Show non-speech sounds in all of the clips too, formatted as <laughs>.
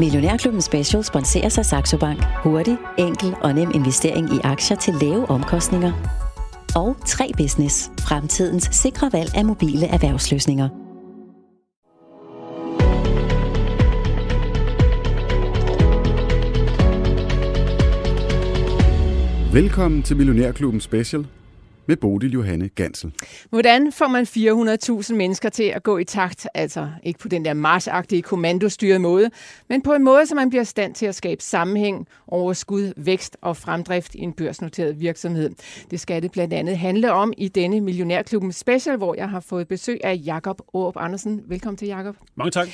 Millionærklubben Special sponserer sig Saxo Bank. Hurtig, enkel og nem investering i aktier til lave omkostninger. Og 3 Business. Fremtidens sikre valg af mobile erhvervsløsninger. Velkommen til Millionærklubben Special med Bodil Johanne Gansel. Hvordan får man 400.000 mennesker til at gå i takt? Altså ikke på den der marsagtige kommandostyrede måde, men på en måde, så man bliver i stand til at skabe sammenhæng, overskud, vækst og fremdrift i en børsnoteret virksomhed. Det skal det blandt andet handle om i denne Millionærklubben Special, hvor jeg har fået besøg af Jakob Aarup Andersen. Velkommen til, Jakob. Mange tak.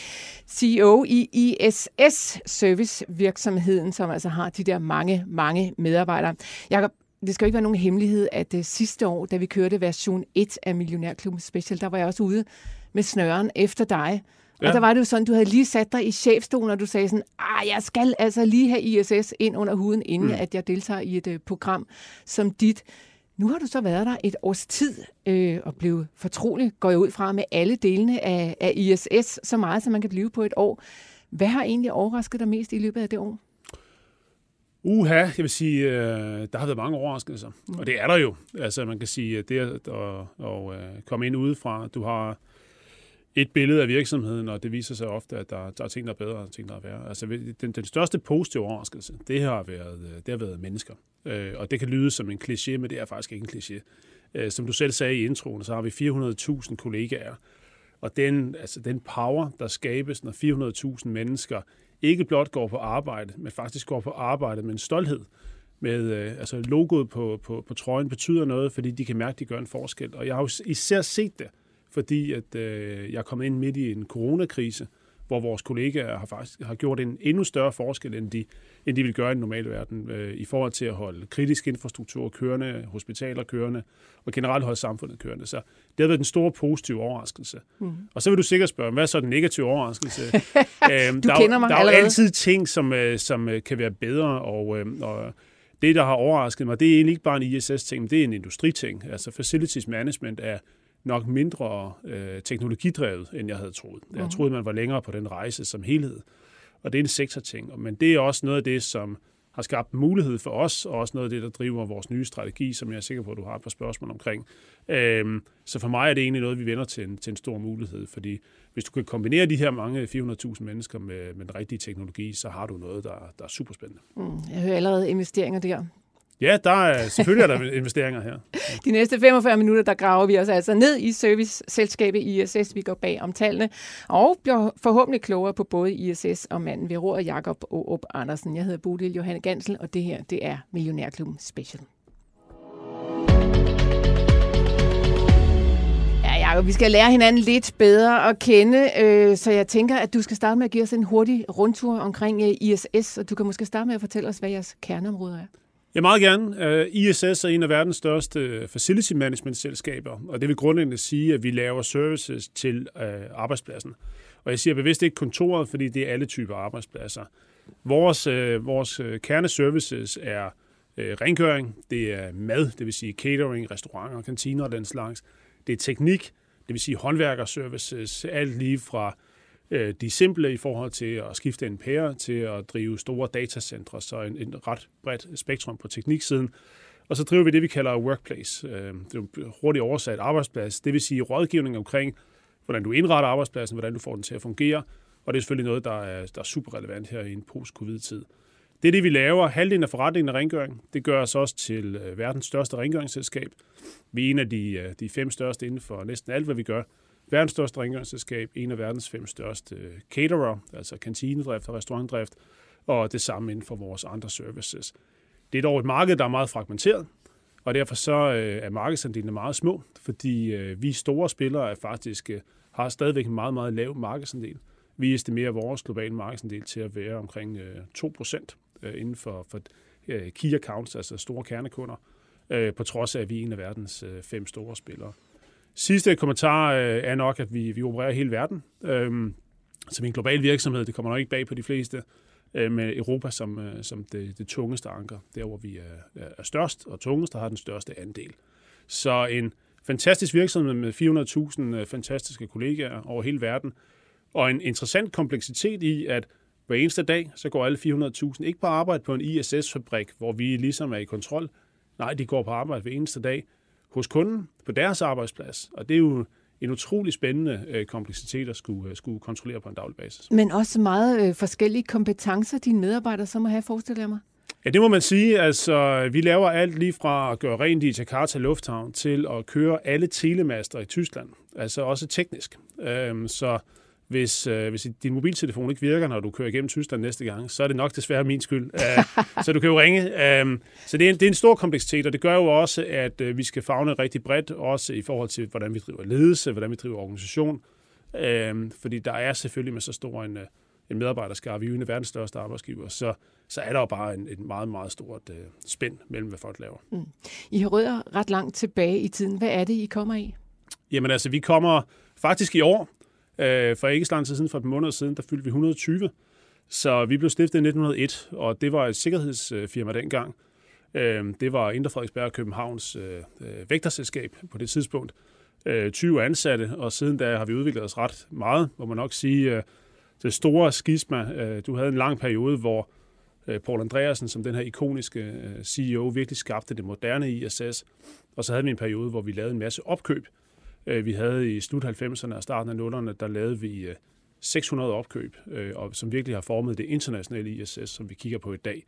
CEO i ISS Servicevirksomheden, som altså har de der mange, mange medarbejdere. Jakob, det skal jo ikke være nogen hemmelighed, at uh, sidste år, da vi kørte version 1 af Millionærklubben Special, der var jeg også ude med snøren efter dig. Ja. Og der var det jo sådan, du havde lige sat dig i chefstolen, og du sagde sådan, ah, jeg skal altså lige have ISS ind under huden, inden mm. at jeg deltager i et uh, program som dit. Nu har du så været der et års tid øh, og blevet fortrolig, går jeg ud fra, med alle delene af, af ISS, så meget som man kan blive på et år. Hvad har egentlig overrasket dig mest i løbet af det år? Uha, jeg vil sige, øh, der har været mange overraskelser. Mm. Og det er der jo. Altså, man kan sige, at det at, at, at, at komme ind udefra, du har et billede af virksomheden, og det viser sig ofte, at der, der er ting, der er bedre, og ting, der er værre. Altså, den, den største positive overraskelse, det har været, det har været mennesker. Øh, og det kan lyde som en kliché, men det er faktisk ikke en kliché. Øh, som du selv sagde i introen, så har vi 400.000 kollegaer. Og den, altså, den power, der skabes, når 400.000 mennesker ikke blot går på arbejde, men faktisk går på arbejde med en stolthed. Med, øh, altså logoet på, på, på trøjen betyder noget, fordi de kan mærke, at de gør en forskel. Og jeg har jo især set det, fordi at, øh, jeg er kommet ind midt i en coronakrise, hvor vores kollegaer har faktisk har gjort en endnu større forskel, end de, end de vil gøre i den normale verden, øh, i forhold til at holde kritisk infrastruktur kørende, hospitaler kørende, og generelt holde samfundet kørende. Så det har været den store positive overraskelse. Mm. Og så vil du sikkert spørge, hvad er så den negative overraskelse? <laughs> øhm, du der kender mig Der er jo altid ting, som, øh, som øh, kan være bedre, og, øh, og det, der har overrasket mig, det er egentlig ikke bare en ISS-ting, men det er en industriting. Altså facilities management er nok mindre øh, teknologidrevet, end jeg havde troet. Jeg mhm. troede, man var længere på den rejse som helhed. Og det er en sektorting. Men det er også noget af det, som har skabt mulighed for os, og også noget af det, der driver vores nye strategi, som jeg er sikker på, at du har et par spørgsmål omkring. Øhm, så for mig er det egentlig noget, vi vender til en, til en stor mulighed, fordi hvis du kan kombinere de her mange 400.000 mennesker med, med den rigtige teknologi, så har du noget, der, der er super spændende. Mm, jeg hører allerede investeringer der. Ja, der er selvfølgelig er der investeringer her. <laughs> De næste 45 minutter, der graver vi os altså ned i serviceselskabet ISS. Vi går bag om tallene og bliver forhåbentlig klogere på både ISS og manden ved rådet, Jakob Aarup Andersen. Jeg hedder Bodil Johanne Gansel, og det her det er Millionærklubben Special. Ja, Jacob, vi skal lære hinanden lidt bedre at kende, øh, så jeg tænker, at du skal starte med at give os en hurtig rundtur omkring øh, ISS, og du kan måske starte med at fortælle os, hvad jeres kerneområder er. Ja, meget gerne. Øh, ISS er en af verdens største øh, facility management selskaber, og det vil grundlæggende sige, at vi laver services til øh, arbejdspladsen. Og jeg siger bevidst ikke kontoret, fordi det er alle typer arbejdspladser. Vores, uh, vores kerneservices er rengøring, det er mad, det vil sige catering, restauranter, kantiner og den slags. Det er teknik, det vil sige håndværkerservices, alt lige fra øh, de simple i forhold til at skifte en pære til at drive store datacentre, så en, en ret bredt spektrum på tekniksiden. Og så driver vi det, vi kalder workplace. Øh, det er hurtigt oversat arbejdsplads. Det vil sige rådgivning omkring, hvordan du indretter arbejdspladsen, hvordan du får den til at fungere. Og det er selvfølgelig noget, der er, der er super relevant her i en post-covid-tid. Det er det, vi laver. Halvdelen af forretningen af rengøring. Det gør os også til øh, verdens største rengøringsselskab. Vi er en af de, øh, de fem største inden for næsten alt, hvad vi gør verdens største rengøringsselskab, en af verdens fem største øh, caterer, altså kantinedrift og restaurantdrift, og det samme inden for vores andre services. Det er dog et marked, der er meget fragmenteret, og derfor så øh, er markedsandelene meget små, fordi øh, vi store spillere er faktisk har stadigvæk en meget, meget lav markedsandel. Vi estimerer vores globale markedsandel til at være omkring 2% inden for, for key accounts, altså store kernekunder, på trods af, at vi er en af verdens fem store spillere. Sidste kommentar øh, er nok, at vi, vi opererer hele verden. Øhm, som en global virksomhed, det kommer nok ikke bag på de fleste, øh, med Europa som, øh, som det, det tungeste anker, der hvor vi er, er størst og tungest, der har den største andel. Så en fantastisk virksomhed med 400.000 øh, fantastiske kollegaer over hele verden, og en interessant kompleksitet i, at Hver eneste dag, så går alle 400.000 ikke på arbejde på en ISS-fabrik, hvor vi ligesom er i kontrol. Nej, de går på arbejde hver eneste dag hos kunden på deres arbejdsplads. Og det er jo en utrolig spændende øh, kompleksitet at skulle, øh, skulle kontrollere på en daglig basis. Men også meget øh, forskellige kompetencer, dine medarbejdere så må have, forestiller jeg mig? Ja, det må man sige. Altså, vi laver alt lige fra at gøre rent i Jakarta Lufthavn til at køre alle telemaster i Tyskland. Altså også teknisk. Øhm, så hvis, øh, hvis din mobiltelefon ikke virker, når du kører igennem Tyskland næste gang, så er det nok desværre min skyld. Uh, <laughs> så du kan jo ringe. Uh, så det er, en, det er en stor kompleksitet, og det gør jo også, at uh, vi skal fagne rigtig bredt, også i forhold til, hvordan vi driver ledelse, hvordan vi driver organisation. Uh, fordi der er selvfølgelig med så stor en, uh, en medarbejderskab, vi er jo en af verdens største arbejdsgiver, så, så er der jo bare en, et meget, meget stort uh, spænd mellem, hvad folk laver. Mm. I har rødder ret langt tilbage i tiden. Hvad er det, I kommer i? Jamen altså, vi kommer faktisk i år, Øh, for ikke så lang tid siden, for et måned siden, der fyldte vi 120. Så vi blev stiftet i 1901, og det var et sikkerhedsfirma dengang. Øh, det var Indre Frederiksberg Københavns øh, øh vægterselskab på det tidspunkt. Øh, 20 ansatte, og siden da har vi udviklet os ret meget, må man nok sige. Øh, det store skisma, du havde en lang periode, hvor Paul Andreasen, som den her ikoniske CEO, virkelig skabte det moderne ISS. Og så havde vi en periode, hvor vi lavede en masse opkøb, vi havde i slut 90'erne og starten af 0'erne, der lavede vi 600 øh, opkøb, øh, og som virkelig har formet det internationale ISS, som vi kigger på i dag.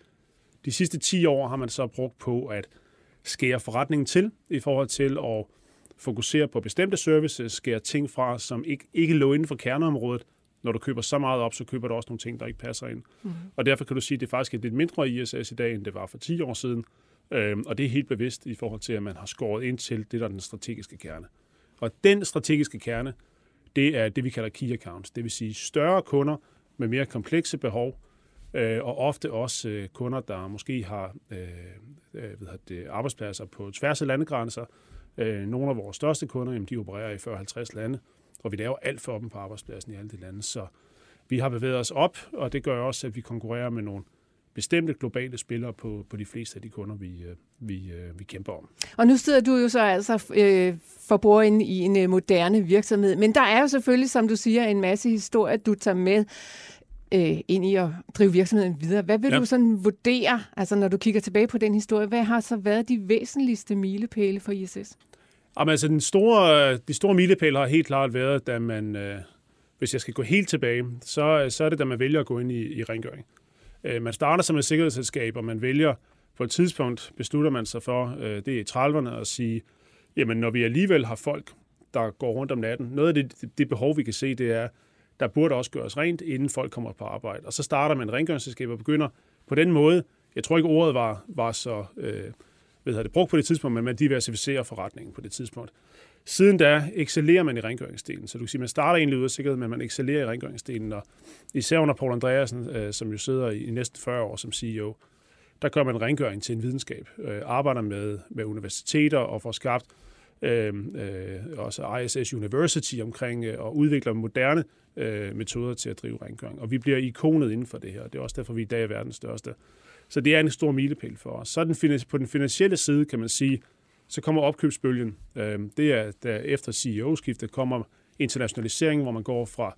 De sidste 10 år har man så brugt på at skære forretningen til i forhold til at fokusere på bestemte services, skære ting fra, som ikke, ikke lå inden for kerneområdet. Når du køber så meget op, så køber du også nogle ting, der ikke passer ind. Mm. Og derfor kan du sige, at det faktisk er lidt mindre ISS i dag, end det var for 10 år siden. Øhm, og det er helt bevidst i forhold til, at man har skåret ind til det, der er den strategiske kerne. Og den strategiske kerne, det er det, vi kalder key accounts. Det vil sige større kunder med mere komplekse behov, øh, og ofte også øh, kunder, der måske har øh, øh ved det, arbejdspladser på tværs af landegrænser. Øh, nogle af vores største kunder, jamen, de opererer i 40-50 lande, og vi laver alt for dem på arbejdspladsen i alle de lande. Så vi har bevæget os op, og det gør også, at vi konkurrerer med nogle bestemte globale spillere på, på de fleste af de kunder, vi, øh, vi, øh, vi kæmper om. Og nu sidder du jo så altså øh, for bordenden i en øh, moderne virksomhed, men der er jo selvfølgelig, som du siger, en masse historie, du tager med øh, ind i at drive virksomheden videre. Hvad vil ja. du sådan vurdere, altså når du kigger tilbage på den historie, hvad har så været de væsentligste milepæle for ISS? Jamen, altså, den store, de store milepæle har helt klart været, da man, øh, hvis jeg skal gå helt tilbage, så, så er det, da man vælger at gå ind i, i rengøring. Øh, man starter som et sikkerhedsselskab, og man vælger på et tidspunkt, beslutter man sig for, øh, det er i 30'erne, at sige, jamen når vi alligevel har folk, der går rundt om natten, noget af det, det behov, vi kan se, det er, der burde også gøres rent, inden folk kommer på arbejde. Og så starter man rengøringsselskab og begynder på den måde, jeg tror ikke ordet var, var så øh, ved det, brugt på det tidspunkt, men man diversificerer forretningen på det tidspunkt. Siden da excellerer man i rengøringsdelen. Så du kan sige, man starter egentlig ud af sikkerhed, men man excellerer i rengøringsdelen. Og især under Paul Andreasen, øh, som jo sidder i, i næsten 40 år som CEO, der gør man rengøring til en videnskab. Øh, arbejder med, med universiteter og får skabt øh, øh, også ISS University omkring øh, og udvikler moderne øh, metoder til at drive rengøring. Og vi bliver ikonet inden for det her. Det er også derfor, vi i dag er verdens største. Så det er en stor milepæl for os. Så den, på den finansielle side kan man sige, så kommer opkøbsbølgen. Øhm, det er, der efter CEO-skiftet kommer internationaliseringen, hvor man går fra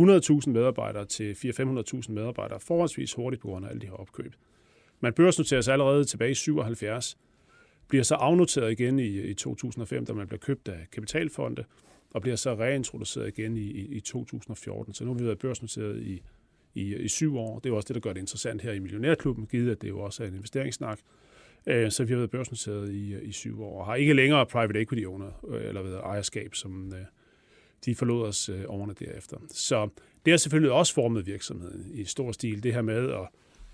100.000 medarbejdere til 400-500.000 medarbejdere forholdsvis hurtigt på grund af alle de her opkøb. Man børsnoterer sig allerede tilbage i 77, bliver så afnoteret igen i, i 2005, da man bliver købt af kapitalfonde, og bliver så reintroduceret igen i, i, i 2014. Så nu har vi været børsnoteret i, i, i syv år. Det er også det, der gør det interessant her i Millionærklubben, givet at det jo også er en investeringssnak. Øh, så vi har været børsnoteret i, i syv år, og har ikke længere private equity owner, øh, eller ved ejerskab, som øh, de forlod os øh, årene derefter. Så det har selvfølgelig også formet virksomheden i stor stil, det her med at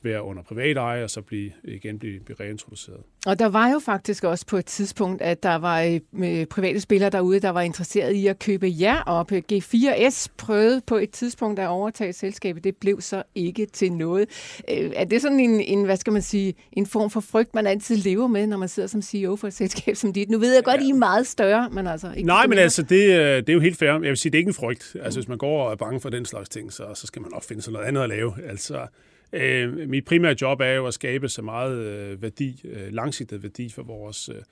være under privat eje, og så blive, igen blive, blive reintroduceret. Og der var jo faktisk også på et tidspunkt, at der var øh, private spillere derude, der var interesseret i at købe jer op. G4S prøvede på et tidspunkt at overtage selskabet. Det blev så ikke til noget. Øh, er det sådan en, en, hvad skal man sige, en form for frygt, man altid lever med, når man sidder som CEO for et selskab som dit? Nu ved jeg godt, ja. I er meget større, men altså... Ikke Nej, men altså, det, øh, det er jo helt fair. Jeg vil sige, det er ikke en frygt. Altså, hvis man går og er bange for den slags ting, så, så skal man nok finde sig noget andet at lave. Altså, Øh, mit primære job er jo at skabe så meget øh, værdi, øh, langsigtet værdi for, vores, øh,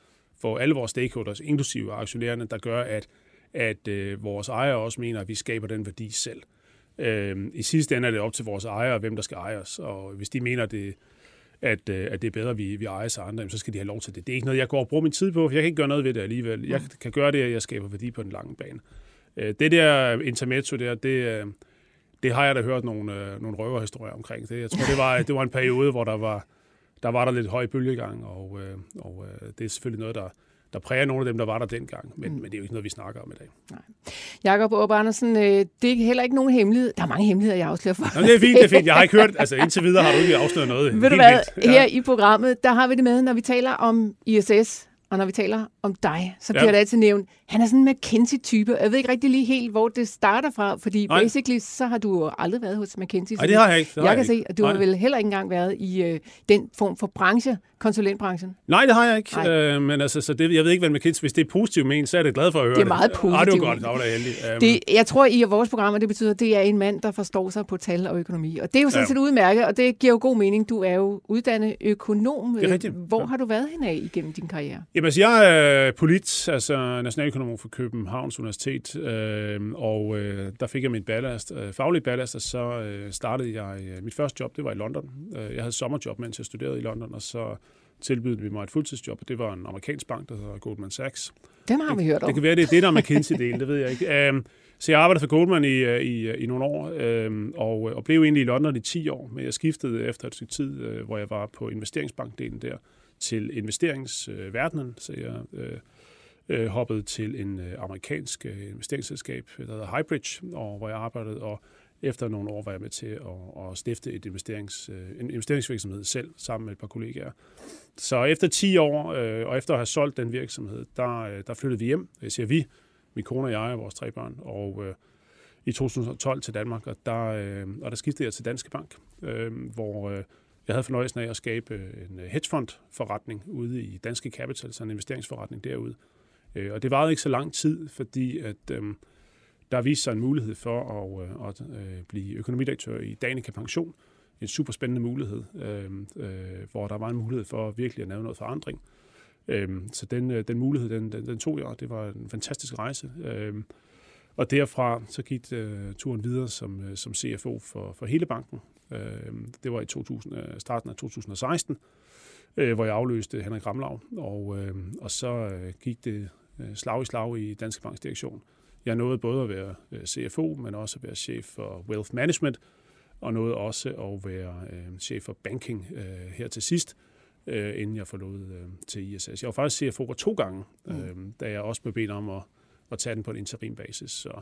for alle vores stakeholders, inklusive aktionærerne, der gør, at, at øh, vores ejere også mener, at vi skaber den værdi selv. Øh, I sidste ende er det op til vores ejere, hvem der skal eje os, og hvis de mener, det, at, øh, at det er bedre, at vi, vi ejer sig andre, så skal de have lov til det. Det er ikke noget, jeg går og bruger min tid på, for jeg kan ikke gøre noget ved det alligevel. Jeg kan gøre det, at jeg skaber værdi på den lange bane. Øh, det der intermezzo der, det, øh, det har jeg da hørt nogle, øh, nogle røverhistorier omkring. Det, jeg tror, det var, det var en periode, hvor der var, der var der lidt høj bølgegang, og, øh, og øh, det er selvfølgelig noget, der, der præger nogle af dem, der var der dengang. Men, mm. men det er jo ikke noget, vi snakker om i dag. Nej. Jakob Åbe Andersen, øh, det er heller ikke nogen hemmelighed. Der er mange hemmeligheder, jeg afslører for. Nå, det er fint, det er fint. Jeg har ikke hørt, altså indtil videre har du ikke afsløret noget. <laughs> Ved du hvad, ja. her i programmet, der har vi det med, når vi taler om ISS, og når vi taler om dig, så bliver ja. det altid nævnt, han er sådan en McKinsey-type. Jeg ved ikke rigtig lige helt, hvor det starter fra, fordi Nej. basically, så har du jo aldrig været hos McKinsey. Nej, det har jeg ikke. Det jeg, jeg kan ikke. se, at du Nej. har vel heller ikke engang været i øh, den form for branche, konsulentbranchen. Nej, det har jeg ikke. Øh, men altså, så det, jeg ved ikke, hvad McKinsey, hvis det er positivt ment, så er det glad for at høre det. er meget positivt. Ah, det var godt, det var heldig. Um, det, jeg tror, i vores programmer, det betyder, at det er en mand, der forstår sig på tal og økonomi. Og det er jo sådan ja. set udmærket, og det giver jo god mening. Du er jo uddannet økonom. Det er rigtigt. Hvor ja. har du været henad igennem din karriere? Jamen, altså, jeg er polit, altså nationaløkonom for Københavns Universitet, øh, og øh, der fik jeg min ballast, øh, faglige ballast, og så øh, startede jeg, øh, mit første job, det var i London. Øh, jeg havde sommerjob, mens jeg studerede i London, og så tilbød vi mig et fuldtidsjob, og det var en amerikansk bank, der hedder Goldman Sachs. Den har vi hørt om. Det kan være, det er det, der er McKinsey-delen, det ved jeg ikke. Um, så jeg arbejdede for Goldman i, øh, i, øh, i nogle år, um, og, og blev egentlig i London i 10 år, men jeg skiftede efter et stykke tid, uh, hvor jeg var på investeringsbankdelen der, til investeringsverdenen, så jeg øh, øh hoppede til en øh, amerikansk øh, investeringsselskab, der hedder Highbridge, og hvor jeg arbejdede, og efter nogle år var jeg med til at, at stifte et investerings, en investeringsvirksomhed selv, sammen med et par kollegaer. Så efter 10 år, øh, og efter at have solgt den virksomhed, der, der flyttede vi hjem. Jeg siger vi, min kone og jeg og vores tre børn, og øh, i 2012 til Danmark, og der, øh, og der skiftede jeg til Danske Bank, øh, hvor øh, jeg havde fornøjelsen af at skabe øh, en øh, hedgefond-forretning ude i Danske Capital, så en investeringsforretning derude. Øh, og det varede ikke så lang tid, fordi at øh, der viste sig en mulighed for at, øh, at øh, blive økonomidirektør i Danica Pension, en super spændende mulighed, øh, øh, hvor der var en mulighed for virkelig at lave noget forandring. Øh, så den, øh, den mulighed, den, den, den tog jeg, og det var en fantastisk rejse. Øh, og derfra så gik øh, turen videre som, øh, som CFO for, for hele banken. Øh, det var i 2000, øh, starten af 2016, øh, hvor jeg afløste Henrik Ramlav, og, øh, og så gik det slag i slag i Danske Banks direktion. Jeg nåede både at være CFO, men også at være chef for Wealth Management, og nåede også at være chef for banking her til sidst, inden jeg forlod til ISS. Jeg var faktisk CFO to gange, mm. da jeg også blev bedt om at, at tage den på en interim basis. Så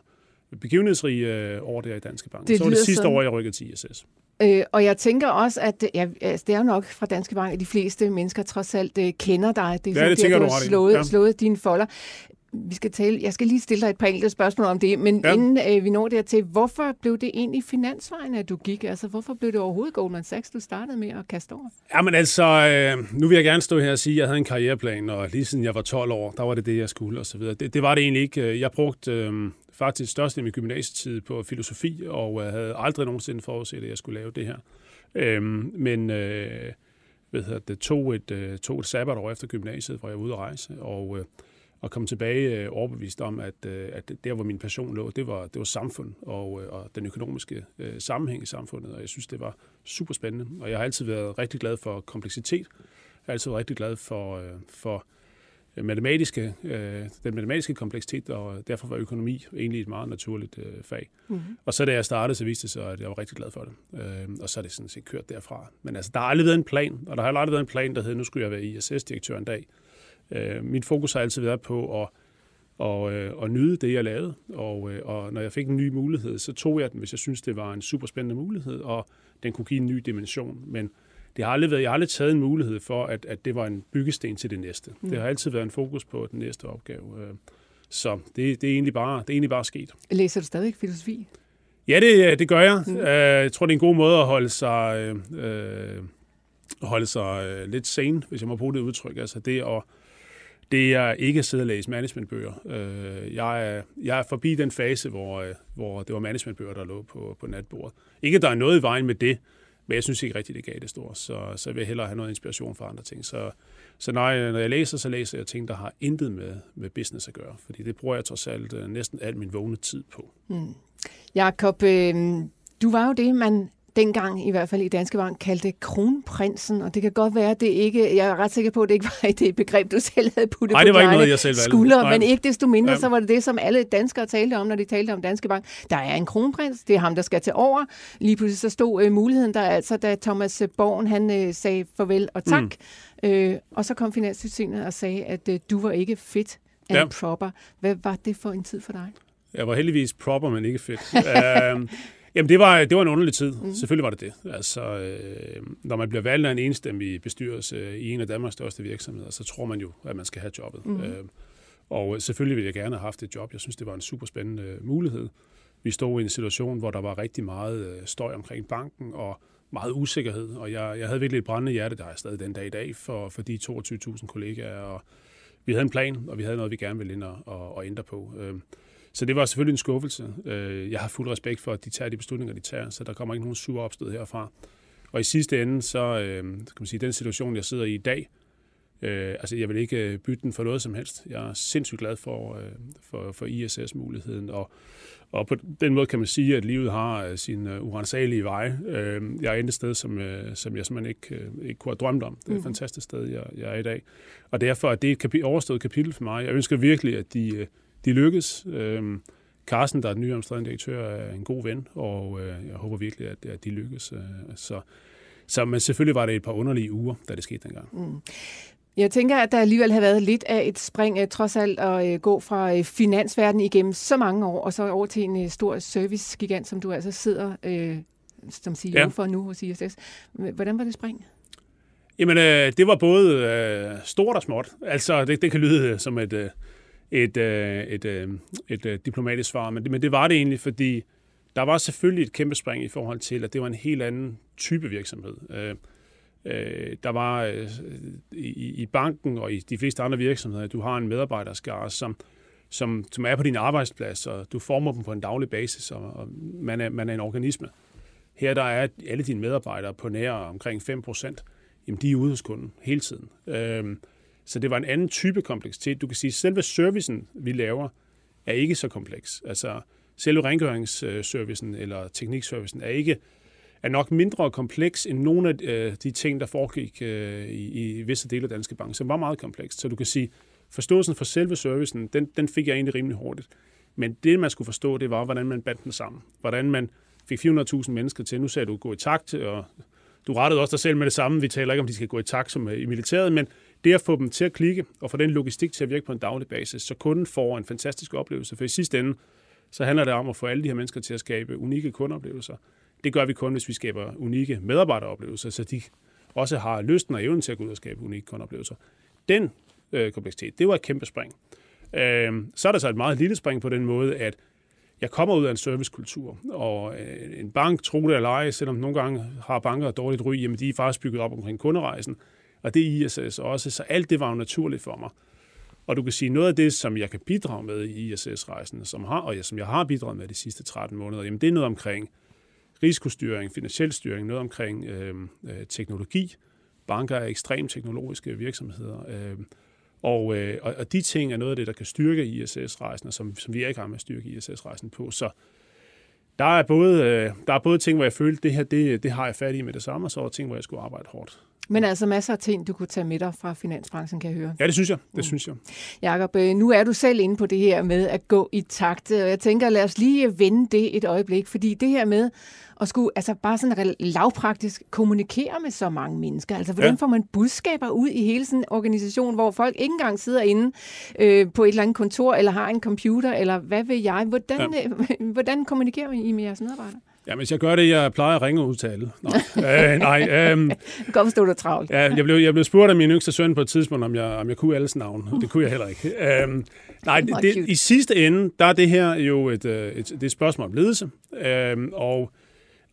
begivenhedsrig år der i Danske Bank. Det så var det sidste sådan. år, jeg rykkede til ISS. Øh, og jeg tænker også, at ja, altså, det er jo nok fra Danske Bank, at de fleste mennesker trods alt øh, kender dig. Det er ja, det tænker du har slået, ja. slået dine folder vi skal tale, jeg skal lige stille dig et par enkelte spørgsmål om det, men ja. inden øh, vi når dertil, hvorfor blev det egentlig finansvejen, at du gik? Altså, hvorfor blev det overhovedet Goldman Sachs, du startede med at kaste over? Jamen altså, øh, nu vil jeg gerne stå her og sige, at jeg havde en karriereplan, og lige siden jeg var 12 år, der var det det, jeg skulle, og så videre. Det, det var det egentlig ikke. Jeg brugte øh, faktisk størst i min gymnasietid på filosofi, og jeg havde aldrig nogensinde forudset, at jeg skulle lave det her. Øh, men... Øh, hvad hedder det, tog et, øh, tog et sabbatår efter gymnasiet, hvor jeg var ude at rejse, og øh, og komme tilbage øh, overbevist om, at, øh, at der, hvor min passion lå, det var, det var samfund og, øh, og den økonomiske øh, sammenhæng i samfundet, og jeg synes, det var super spændende. Og jeg har altid været rigtig glad for kompleksitet. Jeg har altid været rigtig glad for, øh, for matematiske, øh, den matematiske kompleksitet, og derfor var økonomi egentlig et meget naturligt øh, fag. Mm-hmm. Og så da jeg startede, så viste det sig, at jeg var rigtig glad for det. Øh, og så er det sådan set kørt derfra. Men altså, der har aldrig været en plan, og der har aldrig været en plan, der hed, nu skulle jeg være ISS-direktør en dag. Øh, mit fokus har altid været på at, og, øh, og nyde det, jeg lavede. Og, øh, og når jeg fik en ny mulighed, så tog jeg den, hvis jeg synes, det var en super spændende mulighed, og den kunne give en ny dimension. Men det har aldrig været, jeg har aldrig taget en mulighed for, at, at det var en byggesten til det næste. Mm. Det har altid været en fokus på den næste opgave. Øh, så det, det, er egentlig bare, det er egentlig bare sket. Læser du stadig filosofi? Ja, det, det gør jeg. Mm. Jeg tror, det er en god måde at holde sig, øh, holde sig lidt sane, hvis jeg må bruge det udtryk. Altså det at det er ikke at sidde og læse managementbøger. Øh, jeg, er, jeg er forbi den fase, hvor, øh, hvor det var managementbøger, der lå på, på natbordet. Ikke, at der er noget i vejen med det, men jeg synes ikke rigtigt, det gav det store, så, så vil jeg hellere have noget inspiration fra andre ting. Så, så nej, jeg, når jeg læser, så læser jeg ting, der har intet med, med business at gøre, fordi det bruger jeg trods alt øh, næsten al min vågne tid på. Mm. Jakob, øh, du var jo det, man dengang i hvert fald i Danske Bank kaldte kronprinsen, og det kan godt være, at det ikke, jeg er ret sikker på, at det ikke var <laughs> det begreb, du selv havde puttet Nej, det var ikke noget, jeg selv valgte. skulder, men ikke desto mindre, ja. så var det det, som alle danskere talte om, når de talte om Danske Bank. Der er en kronprins, det er ham, der skal til over. Lige pludselig så stod uh, muligheden der, altså da Thomas Borgen, han uh, sagde farvel og tak, mm. uh, og så kom Finanstilsynet og sagde, at uh, du var ikke fit and ja. proper. Hvad var det for en tid for dig? Jeg var heldigvis proper, men ikke fedt. uh, <laughs> Jamen, det var, det var en underlig tid. Mm. Selvfølgelig var det det. Altså, øh, når man bliver valgt af en enstemmig bestyrelse i en af Danmarks største virksomheder, så tror man jo, at man skal have jobbet. Mm. Øh, og selvfølgelig ville jeg gerne have haft et job. Jeg synes, det var en super spændende øh, mulighed. Vi stod i en situation, hvor der var rigtig meget øh, støj omkring banken, og meget usikkerhed, og jeg, jeg havde virkelig et brændende hjerte, der er stadig den dag i dag, for, for de 22.000 kollegaer, og vi havde en plan, og vi havde noget, vi gerne ville ind og, og, og ændre på. Øh, så det var selvfølgelig en skuffelse. Øh, jeg har fuld respekt for, at de tager de beslutninger, de tager, så der kommer ikke nogen sur opstød herfra. Og i sidste ende, så øh, kan man sige, den situation, jeg sidder i i dag, øh, altså jeg vil ikke bytte den for noget som helst. Jeg er sindssygt glad for, for, for ISS-muligheden, og, og på den måde kan man sige, at livet har sin uh, urensagelige veje. jeg er et sted, som, som jeg simpelthen ikke, ikke kunne have drømt om. Det er et mm. fantastisk sted, jeg, jeg er i dag. Og derfor er det et kapi- overstået kapitel for mig. Jeg ønsker virkelig, at de de lykkes. Øhm, Carsten, der er den nye administrerende direktør, er en god ven, og øh, jeg håber virkelig, at, at de lykkes. Øh, så, så men selvfølgelig var det et par underlige uger, da det skete dengang. Mm. Jeg tænker, at der alligevel har været lidt af et spring, øh, trods alt at øh, gå fra øh, finansverdenen igennem så mange år, og så over til en øh, stor servicegigant, som du altså sidder øh, som CEO ja. for nu hos ISS. Hvordan var det spring? Jamen, øh, det var både øh, stort og småt. Altså, det, det kan lyde som et... Øh, et, øh, et, øh, et, øh, diplomatisk svar, men det, men det var det egentlig, fordi der var selvfølgelig et kæmpe spring i forhold til, at det var en helt anden type virksomhed. Øh, øh, der var øh, i, i banken og i de fleste andre virksomheder, du har en medarbejderskare, som, som, som er på din arbejdsplads, og du former dem på en daglig basis, og, og man, er, man er en organisme. Her der er alle dine medarbejdere på nær omkring 5 procent, jamen de er ude hos kunden hele tiden. Øh, så det var en anden type kompleksitet. Du kan sige, at selve servicen, vi laver, er ikke så kompleks. Altså selve rengøringsservicen eller teknikservicen er ikke er nok mindre kompleks end nogle af øh, de ting, der foregik øh, i, i visse dele af Danske Bank, som var meget komplekst. Så du kan sige, forståelsen for selve servicen, den, den fik jeg egentlig rimelig hurtigt. Men det, man skulle forstå, det var, hvordan man bandt den sammen. Hvordan man fik 400.000 mennesker til, nu sagde du, gå i takt, og du rettede også dig selv med det samme. Vi taler ikke om, de skal gå i takt som øh, i militæret, men det at få dem til at klikke og få den logistik til at virke på en daglig basis, så kunden får en fantastisk oplevelse. For i sidste ende, så handler det om at få alle de her mennesker til at skabe unikke kundeoplevelser. Det gør vi kun, hvis vi skaber unikke medarbejderoplevelser, så de også har lysten og evnen til at gå ud og skabe unikke kundeoplevelser. Den øh, kompleksitet, det var et kæmpe spring. Øh, så er der så et meget lille spring på den måde, at jeg kommer ud af en servicekultur, og øh, en bank, tro det eller ej, selvom nogle gange har banker dårligt ry, jamen de er faktisk bygget op omkring kunderejsen og det er ISS også, så alt det var jo naturligt for mig. Og du kan sige, noget af det, som jeg kan bidrage med i ISS-rejsen, som, har, og som jeg har bidraget med de sidste 13 måneder, jamen det er noget omkring risikostyring, finansiel styring, noget omkring øh, øh, teknologi. Banker er ekstremt teknologiske virksomheder. Øhm, øh, og, øh, og de ting er noget af det, der kan styrke ISS-rejsen, som, som vi er i gang med at styrke ISS-rejsen på. Så der er, både, øh, der er både ting, hvor jeg følte, det her, det, det har jeg fat i med det samme, og så er ting, hvor jeg skulle arbejde hårdt. Men altså masser af ting, du kunne tage med dig fra finansbranchen, kan jeg høre. Ja, det synes jeg. Det mm. synes jeg. Jakob, øh, nu er du selv inde på det her med at gå i takt, og jeg tænker, lad os lige vende det et øjeblik, fordi det her med at skulle altså bare sådan lavpraktisk kommunikere med så mange mennesker, altså hvordan ja. får man budskaber ud i hele sådan en organisation, hvor folk ikke engang sidder inde øh, på et eller andet kontor, eller har en computer, eller hvad ved jeg. Hvordan, ja. øh, <laughs> hvordan kommunikerer I med jeres medarbejdere? Ja, hvis jeg gør det, jeg plejer at ringe og udtale. Nej, øh, nej øh, Godt forstå dig travlt. Ja, jeg blev, jeg blev spurgt af min yngste søn på et tidspunkt, om jeg, om jeg kunne alles navn. Det kunne jeg heller ikke. Øh, nej, det, det, i sidste ende, der er det her jo et, øh, et, det er et spørgsmål om ledelse. Øh, og,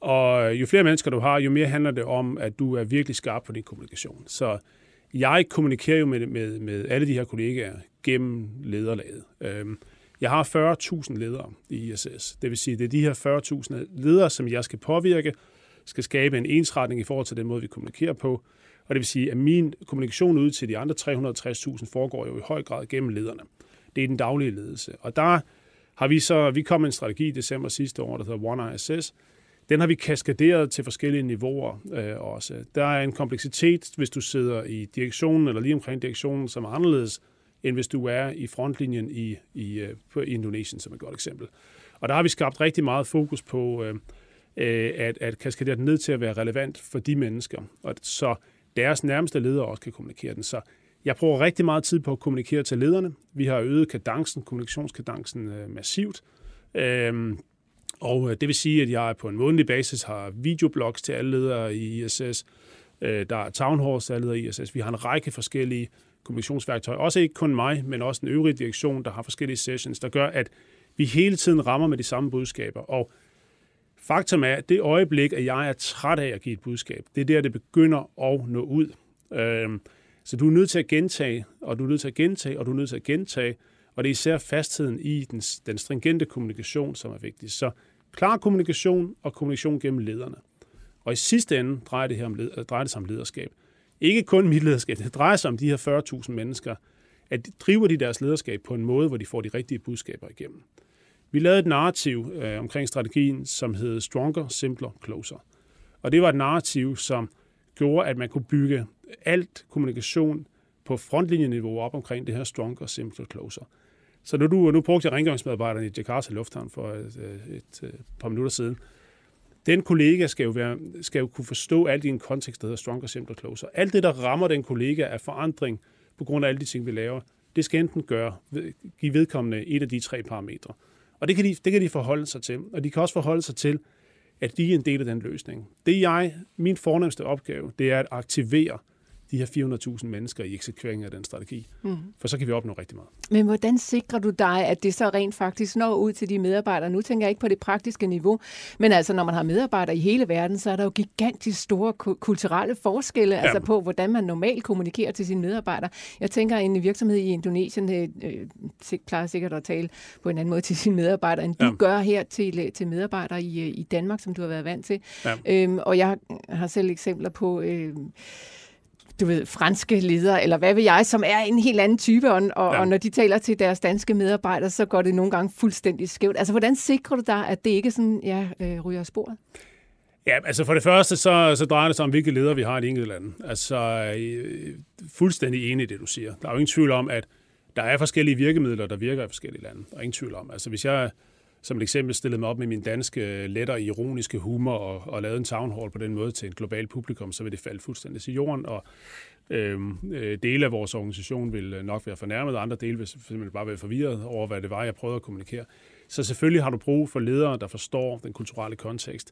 og jo flere mennesker du har, jo mere handler det om, at du er virkelig skarp på din kommunikation. Så jeg kommunikerer jo med, med, med alle de her kollegaer gennem lederlaget. Øh, jeg har 40.000 ledere i ISS. Det vil sige, det er de her 40.000 ledere, som jeg skal påvirke, skal skabe en ensretning i forhold til den måde, vi kommunikerer på. Og det vil sige, at min kommunikation ud til de andre 360.000 foregår jo i høj grad gennem lederne. Det er den daglige ledelse. Og der har vi så, vi kom med en strategi i december sidste år, der hedder One ISS. Den har vi kaskaderet til forskellige niveauer øh, også. Der er en kompleksitet, hvis du sidder i direktionen eller lige omkring direktionen, som er anderledes, end hvis du er i frontlinjen i, i, øh, på Indonesien, som et godt eksempel. Og der har vi skabt rigtig meget fokus på øh, øh at, at kaskadere den ned til at være relevant for de mennesker, og så deres nærmeste ledere også kan kommunikere den. Så jeg bruger rigtig meget tid på at kommunikere til lederne. Vi har øget kadencen, kommunikationskadencen øh, massivt. Øhm, og øh, det vil sige, at jeg på en månedlig basis har videoblogs til alle ledere i ISS. Øh, der er town halls til alle ledere i ISS. Vi har en række forskellige kommunikationsværktøj. Også ikke kun mig, men også den øvrige direktion, der har forskellige sessions, der gør, at vi hele tiden rammer med de samme budskaber. Og faktum er, at det øjeblik, at jeg er træt af at give et budskab, det er der, det begynder at nå ud. Øhm, så du er nødt til at gentage, og du er nødt til at gentage, og du er nødt til at gentage. Og det er især fastheden i den, den stringente kommunikation, som er vigtig. Så klar kommunikation og kommunikation gennem lederne. Og i sidste ende drejer det, her om, led, drejer det sig om lederskab. Ikke kun mit lederskab, det drejer sig om de her 40.000 mennesker, at de driver de deres lederskab på en måde, hvor de får de rigtige budskaber igennem. Vi lavede et narrativ øh, omkring strategien, som hed Stronger, Simpler, Closer. Og det var et narrativ, som gjorde, at man kunne bygge alt kommunikation på frontlinjeniveau op omkring det her Stronger, Simpler, Closer. Så når du, nu brugte jeg rengøringsmedarbejderne i Jakarta Lufthavn for øh, et, et, et, et par minutter siden, den kollega skal jo, være, skal jo kunne forstå alt i en kontekst, der hedder Stronger, Simpler, Closer. Alt det, der rammer den kollega af forandring på grund af alle de ting, vi laver, det skal enten gøre, give vedkommende et af de tre parametre. Og det kan, de, det kan de forholde sig til. Og de kan også forholde sig til, at de er en del af den løsning. Det er jeg, min fornemmeste opgave, det er at aktivere de her 400.000 mennesker i eksekveringen af den strategi. Mm. For så kan vi opnå rigtig meget. Men hvordan sikrer du dig, at det så rent faktisk når ud til de medarbejdere? Nu tænker jeg ikke på det praktiske niveau, men altså når man har medarbejdere i hele verden, så er der jo gigantisk store kulturelle forskelle, ja. altså på hvordan man normalt kommunikerer til sine medarbejdere. Jeg tænker, en virksomhed i Indonesien øh, øh plejer sikkert at tale på en anden måde til sine medarbejdere, end du ja. gør her til, til medarbejdere i, øh, i Danmark, som du har været vant til. Ja. Øhm, og jeg har selv eksempler på... Øh, du ved, franske ledere, eller hvad vil jeg, som er en helt anden type, og, og, ja. og når de taler til deres danske medarbejdere, så går det nogle gange fuldstændig skævt. Altså, hvordan sikrer du dig, at det ikke sådan, ja, øh, ryger af sporet? Ja, altså for det første, så, så drejer det sig om, hvilke ledere vi har i de enkelte lande. Altså, øh, fuldstændig enig i det, du siger. Der er jo ingen tvivl om, at der er forskellige virkemidler, der virker i forskellige lande. Der er ingen tvivl om. Altså, hvis jeg som et eksempel stillede mig op med min danske øh, letter ironiske humor og, og lavede en town hall på den måde til et globalt publikum, så vil det falde fuldstændig til jorden, og øhm, øh, dele af vores organisation vil øh, nok være fornærmet, og andre dele vil simpelthen bare være forvirret over, hvad det var, jeg prøvede at kommunikere. Så selvfølgelig har du brug for ledere, der forstår den kulturelle kontekst.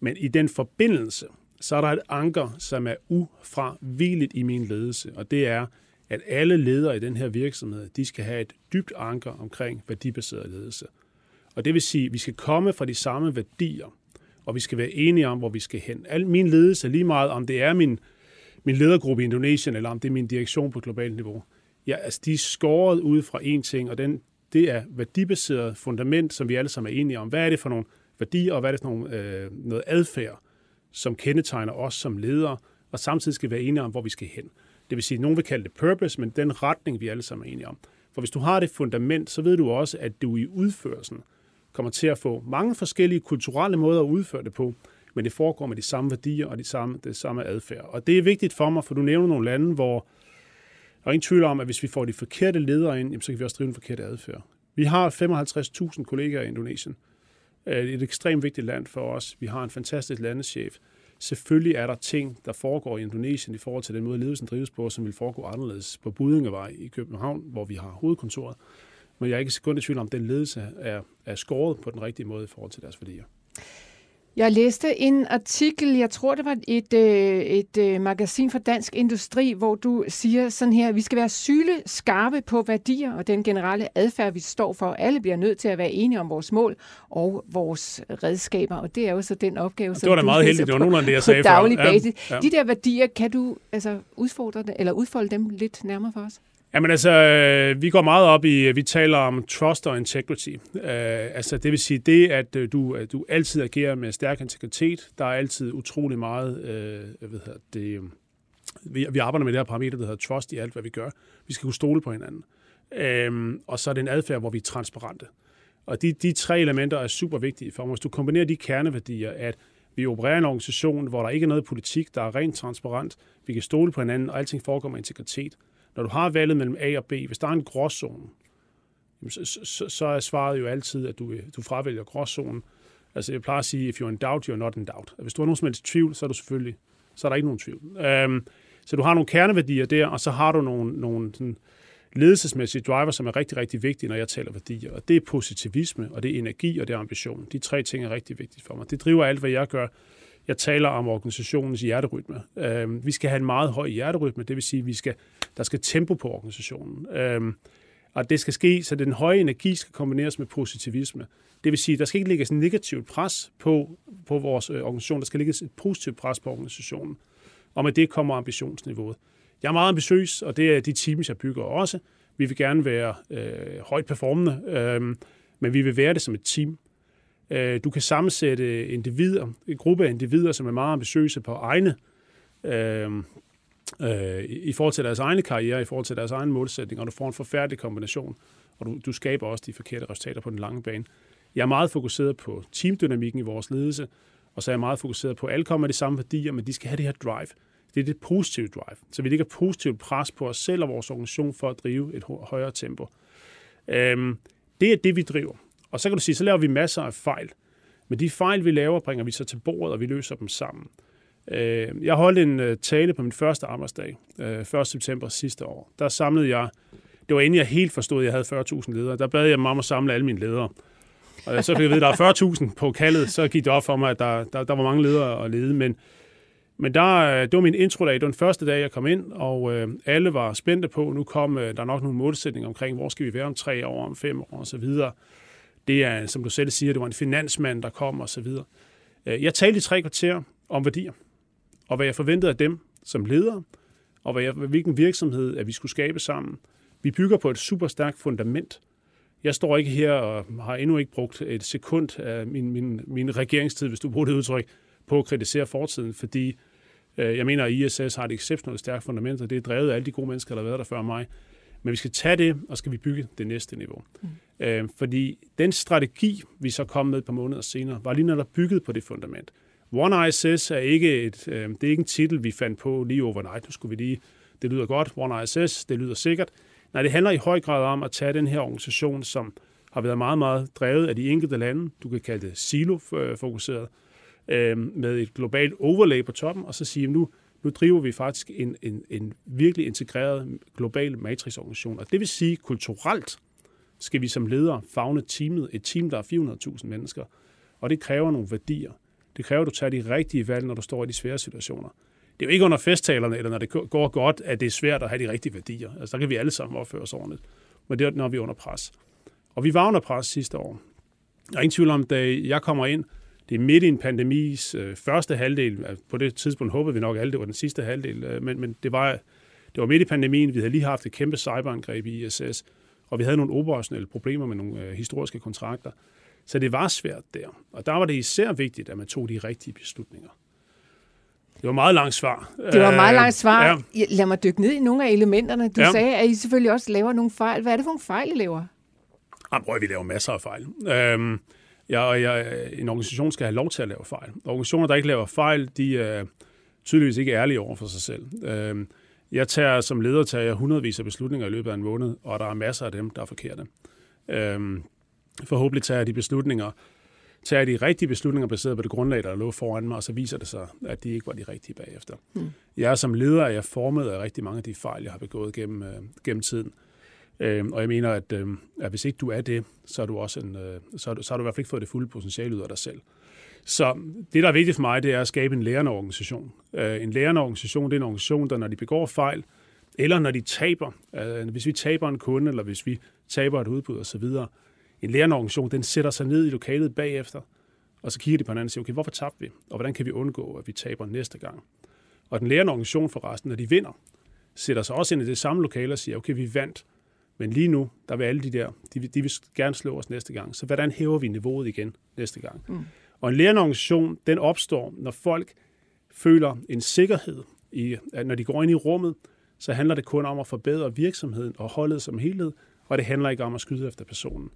Men i den forbindelse, så er der et anker, som er ufravigeligt i min ledelse, og det er, at alle ledere i den her virksomhed, de skal have et dybt anker omkring værdibaseret ledelse. Og det vil sige, at vi skal komme fra de samme værdier, og vi skal være enige om, hvor vi skal hen. Al min ledelse, lige meget om det er min, min ledergruppe i Indonesien, eller om det er min direktion på globalt niveau, ja, altså, de er skåret ud fra én ting, og den, det er værdibaseret fundament, som vi alle sammen er enige om. Hvad er det for nogle værdier, og hvad er det for nogle, øh, noget adfærd, som kendetegner os som ledere, og samtidig skal være enige om, hvor vi skal hen. Det vil sige, at nogen vil kalde det purpose, men den retning, vi alle sammen er enige om. For hvis du har det fundament, så ved du også, at du i udførelsen kommer til at få mange forskellige kulturelle måder at udføre det på, men det foregår med de samme værdier og de samme, det samme adfærd. Og det er vigtigt for mig, for du nævner nogle lande, hvor der er ingen tvivl om, at hvis vi får de forkerte ledere ind, så kan vi også drive en forkert adfærd. Vi har 55.000 kollegaer i Indonesien. Øh, det er et ekstremt vigtigt land for os. Vi har en fantastisk landeschef. Selvfølgelig er der ting, der foregår i Indonesien i forhold til den måde, ledelsen drives på, som vil foregå anderledes på Budingevej i København, hvor vi har hovedkontoret. Men jeg er ikke sekund i tvivl om, at den ledelse er, er skåret på den rigtige måde i forhold til deres værdier. Jeg læste en artikel, jeg tror det var et, øh, et øh, magasin for Dansk Industri, hvor du siger sådan her, vi skal være syle skarpe på værdier og den generelle adfærd, vi står for. Alle bliver nødt til at være enige om vores mål og vores redskaber, og det er jo så den opgave, som det var da meget heldigt, det var nogenlunde det, jeg sagde daglig basis. Ja, ja. De der værdier, kan du altså udfordre det, eller udfolde dem lidt nærmere for os? Jamen altså, øh, vi går meget op i, øh, vi taler om trust og integrity. Uh, altså det vil sige det, at øh, du, at du altid agerer med stærk integritet. Der er altid utrolig meget, uh, ved hedder det, vi, vi arbejder med det her parameter, der hedder trust i alt, hvad vi gør. Vi skal kunne stole på hinanden. Uh, og så er det en adfærd, hvor vi er transparente. Og de, de tre elementer er super vigtige for mig. Hvis du kombinerer de kerneværdier, at vi opererer i en organisation, hvor der ikke er noget politik, der er rent transparent, vi kan stole på hinanden, og alting foregår med integritet, når du har valget mellem A og B, hvis der er en gråzone, så, så, så er svaret jo altid, at du, du fravælger gråzonen. Altså jeg plejer at sige, if you're in doubt, you're not in doubt. Hvis du har nogen som helst tvivl, så er du selvfølgelig, så er der ikke nogen tvivl. Um, så du har nogle kerneværdier der, og så har du nogle, nogle sådan, ledelsesmæssige driver, som er rigtig, rigtig vigtige, når jeg taler værdier. Og det er positivisme, og det er energi, og det er ambition. De tre ting er rigtig vigtige for mig. Det driver alt, hvad jeg gør. Jeg taler om organisationens hjerterytme. Øh, vi skal have en meget høj hjerterytme, det vil sige, at vi skal, der skal tempo på organisationen. Øh, og det skal ske, så den høje energi skal kombineres med positivisme. Det vil sige, der skal ikke lægges en negativt pres på, på vores øh, organisation, der skal lægges et positivt pres på organisationen. Og med det kommer ambitionsniveauet. Jeg er meget ambitiøs, og det er de teams, jeg bygger også. Vi vil gerne være øh, højt performende, øh, men vi vil være det som et team. Øh, du kan sammensætte individer, en gruppe af individer, som er meget ambitiøse på egne, øh, øh, i forhold til deres egne karriere, i forhold til deres egen målsætning, og du får en forfærdelig kombination, og du, du skaber også de forkerte resultater på den lange bane. Jeg er meget fokuseret på teamdynamikken i vores ledelse, og så er jeg meget fokuseret på, at alle kommer med de samme værdier, men de skal have det her drive. Det er det positive drive. Så vi lægger positivt pres på os selv og vores organisation for at drive et højere tempo. Øhm, det er det, vi driver. Og så kan du sige, så laver vi masser af fejl. Men de fejl, vi laver, bringer vi så til bordet, og vi løser dem sammen. Øh, jeg holdt en øh, tale på min første arbejdsdag, øh, 1. September sidste år. Der samlede jeg, det var inden jeg helt forstod, at jeg havde 40.000 ledere, der bad jeg mig om at samle alle mine ledere. Og så fik jeg ved, at der er 40.000 på kaldet, så gik det op for mig, at der, der, der var mange ledere at lede. Men, men der, det var min introdag, det var den første dag, jeg kom ind, og øh, alle var spændte på, nu kom øh, der nok nogle målsætninger omkring, hvor skal vi være om tre år, om fem år osv. Det er, som du selv siger, det var en finansmand, der kom og så videre. Øh, jeg talte i tre kvarter om værdier, og hvad jeg forventede af dem som ledere, og hvad jeg, hvilken virksomhed at vi skulle skabe sammen. Vi bygger på et super stærkt fundament. Jeg står ikke her og har endnu ikke brugt et sekund af min, min, min regeringstid, hvis du bruger det udtryk, på at kritisere fortiden, fordi øh, jeg mener, at ISS har et exceptionelt stærkt fundament, og det er drevet af alle de gode mennesker, der har været der før mig. Men vi skal tage det, og skal vi bygge det næste niveau. Mm. Øh, fordi den strategi, vi så kom med et par måneder senere, var lige netop bygget på det fundament. One ISS er ikke, et, øh, det er ikke en titel, vi fandt på lige overnight. Nu skulle vi lige, det lyder godt, One ISS, det lyder sikkert. Nej, det handler i høj grad om at tage den her organisation, som har været meget, meget drevet af de enkelte lande. Du kan kalde det silo-fokuseret, øh, med et globalt overlay på toppen, og så sige, nu, nu driver vi faktisk en, en, en virkelig integreret global matrixorganisation. Og det vil sige, kulturelt skal vi som ledere fagne teamet, et team, der er 400.000 mennesker. Og det kræver nogle værdier. Det kræver, at du tager de rigtige valg, når du står i de svære situationer. Det er jo ikke under festtalerne, eller når det går godt, at det er svært at have de rigtige værdier. Altså, der kan vi alle sammen opføre os ordentligt. Men det er, når vi er under pres. Og vi var under pres sidste år. Der er ingen tvivl om, da jeg kommer ind, det er midt i en pandemis øh, første halvdel. På det tidspunkt håbede vi nok alle, det var den sidste halvdel. Øh, men, men det, var, det var midt i pandemien. Vi havde lige haft et kæmpe cyberangreb i ISS, og vi havde nogle operationelle problemer med nogle øh, historiske kontrakter. Så det var svært der. Og der var det især vigtigt, at man tog de rigtige beslutninger. Det var meget langt svar. Det var meget langt svar. Ja. Lad mig dykke ned i nogle af elementerne. Du ja. sagde, at I selvfølgelig også laver nogle fejl. Hvad er det for nogle fejl, I laver? Jamen, vi laver masser af fejl. Øhm, Ja, og jeg, en organisation skal have lov til at lave fejl. Organisationer, der ikke laver fejl, de er tydeligvis ikke ærlige over for sig selv. Øhm, jeg tager som leder tager jeg hundredvis af beslutninger i løbet af en måned, og der er masser af dem, der er forkerte. Øhm, forhåbentlig tager jeg de beslutninger, tager jeg de rigtige beslutninger baseret på det grundlag, der lå foran mig, og så viser det sig, at de ikke var de rigtige bagefter. Mm. Jeg er som leder, er jeg formet af rigtig mange af de fejl, jeg har begået gennem, øh, gennem tiden. Øh, og jeg mener, at, øh, at hvis ikke du er det, så har du også en, øh, så har du, så har du i hvert fald ikke fået det fulde potentiale ud af dig selv. Så det, der er vigtigt for mig, det er at skabe en lærende organisation. Øh, en lærende organisation, det er en organisation, der når de begår fejl, eller når de taber, øh, hvis vi taber en kunde, eller hvis vi taber et udbud osv., en lærende organisation, den sætter sig ned i lokalet bagefter, og så kigger de på hinanden og siger, okay, hvorfor tabte vi? Og hvordan kan vi undgå, at vi taber næste gang? Og den lærende organisation for resten, når de vinder, sætter sig også ind i det samme lokale og siger, okay, vi vandt, men lige nu, der vil alle de der, de, de vil gerne slå os næste gang. Så hvordan hæver vi niveauet igen næste gang? Mm. Og en lærende organisation, den opstår, når folk føler en sikkerhed, i, at når de går ind i rummet, så handler det kun om at forbedre virksomheden og holdet som helhed, og det handler ikke om at skyde efter personen.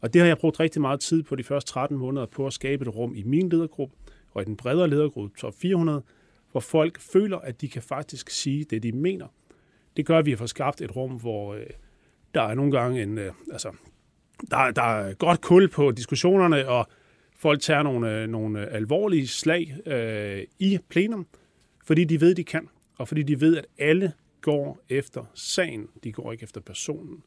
Og det har jeg brugt rigtig meget tid på de første 13 måneder på at skabe et rum i min ledergruppe og i den bredere ledergruppe, top 400, hvor folk føler, at de kan faktisk sige det, de mener. Det gør, at vi har fået skabt et rum, hvor øh, der er nogle gange en, øh, altså, der, der er godt kul på diskussionerne, og folk tager nogle, øh, nogle alvorlige slag øh, i plenum, fordi de ved, de kan, og fordi de ved, at alle går efter sagen, de går ikke efter personen.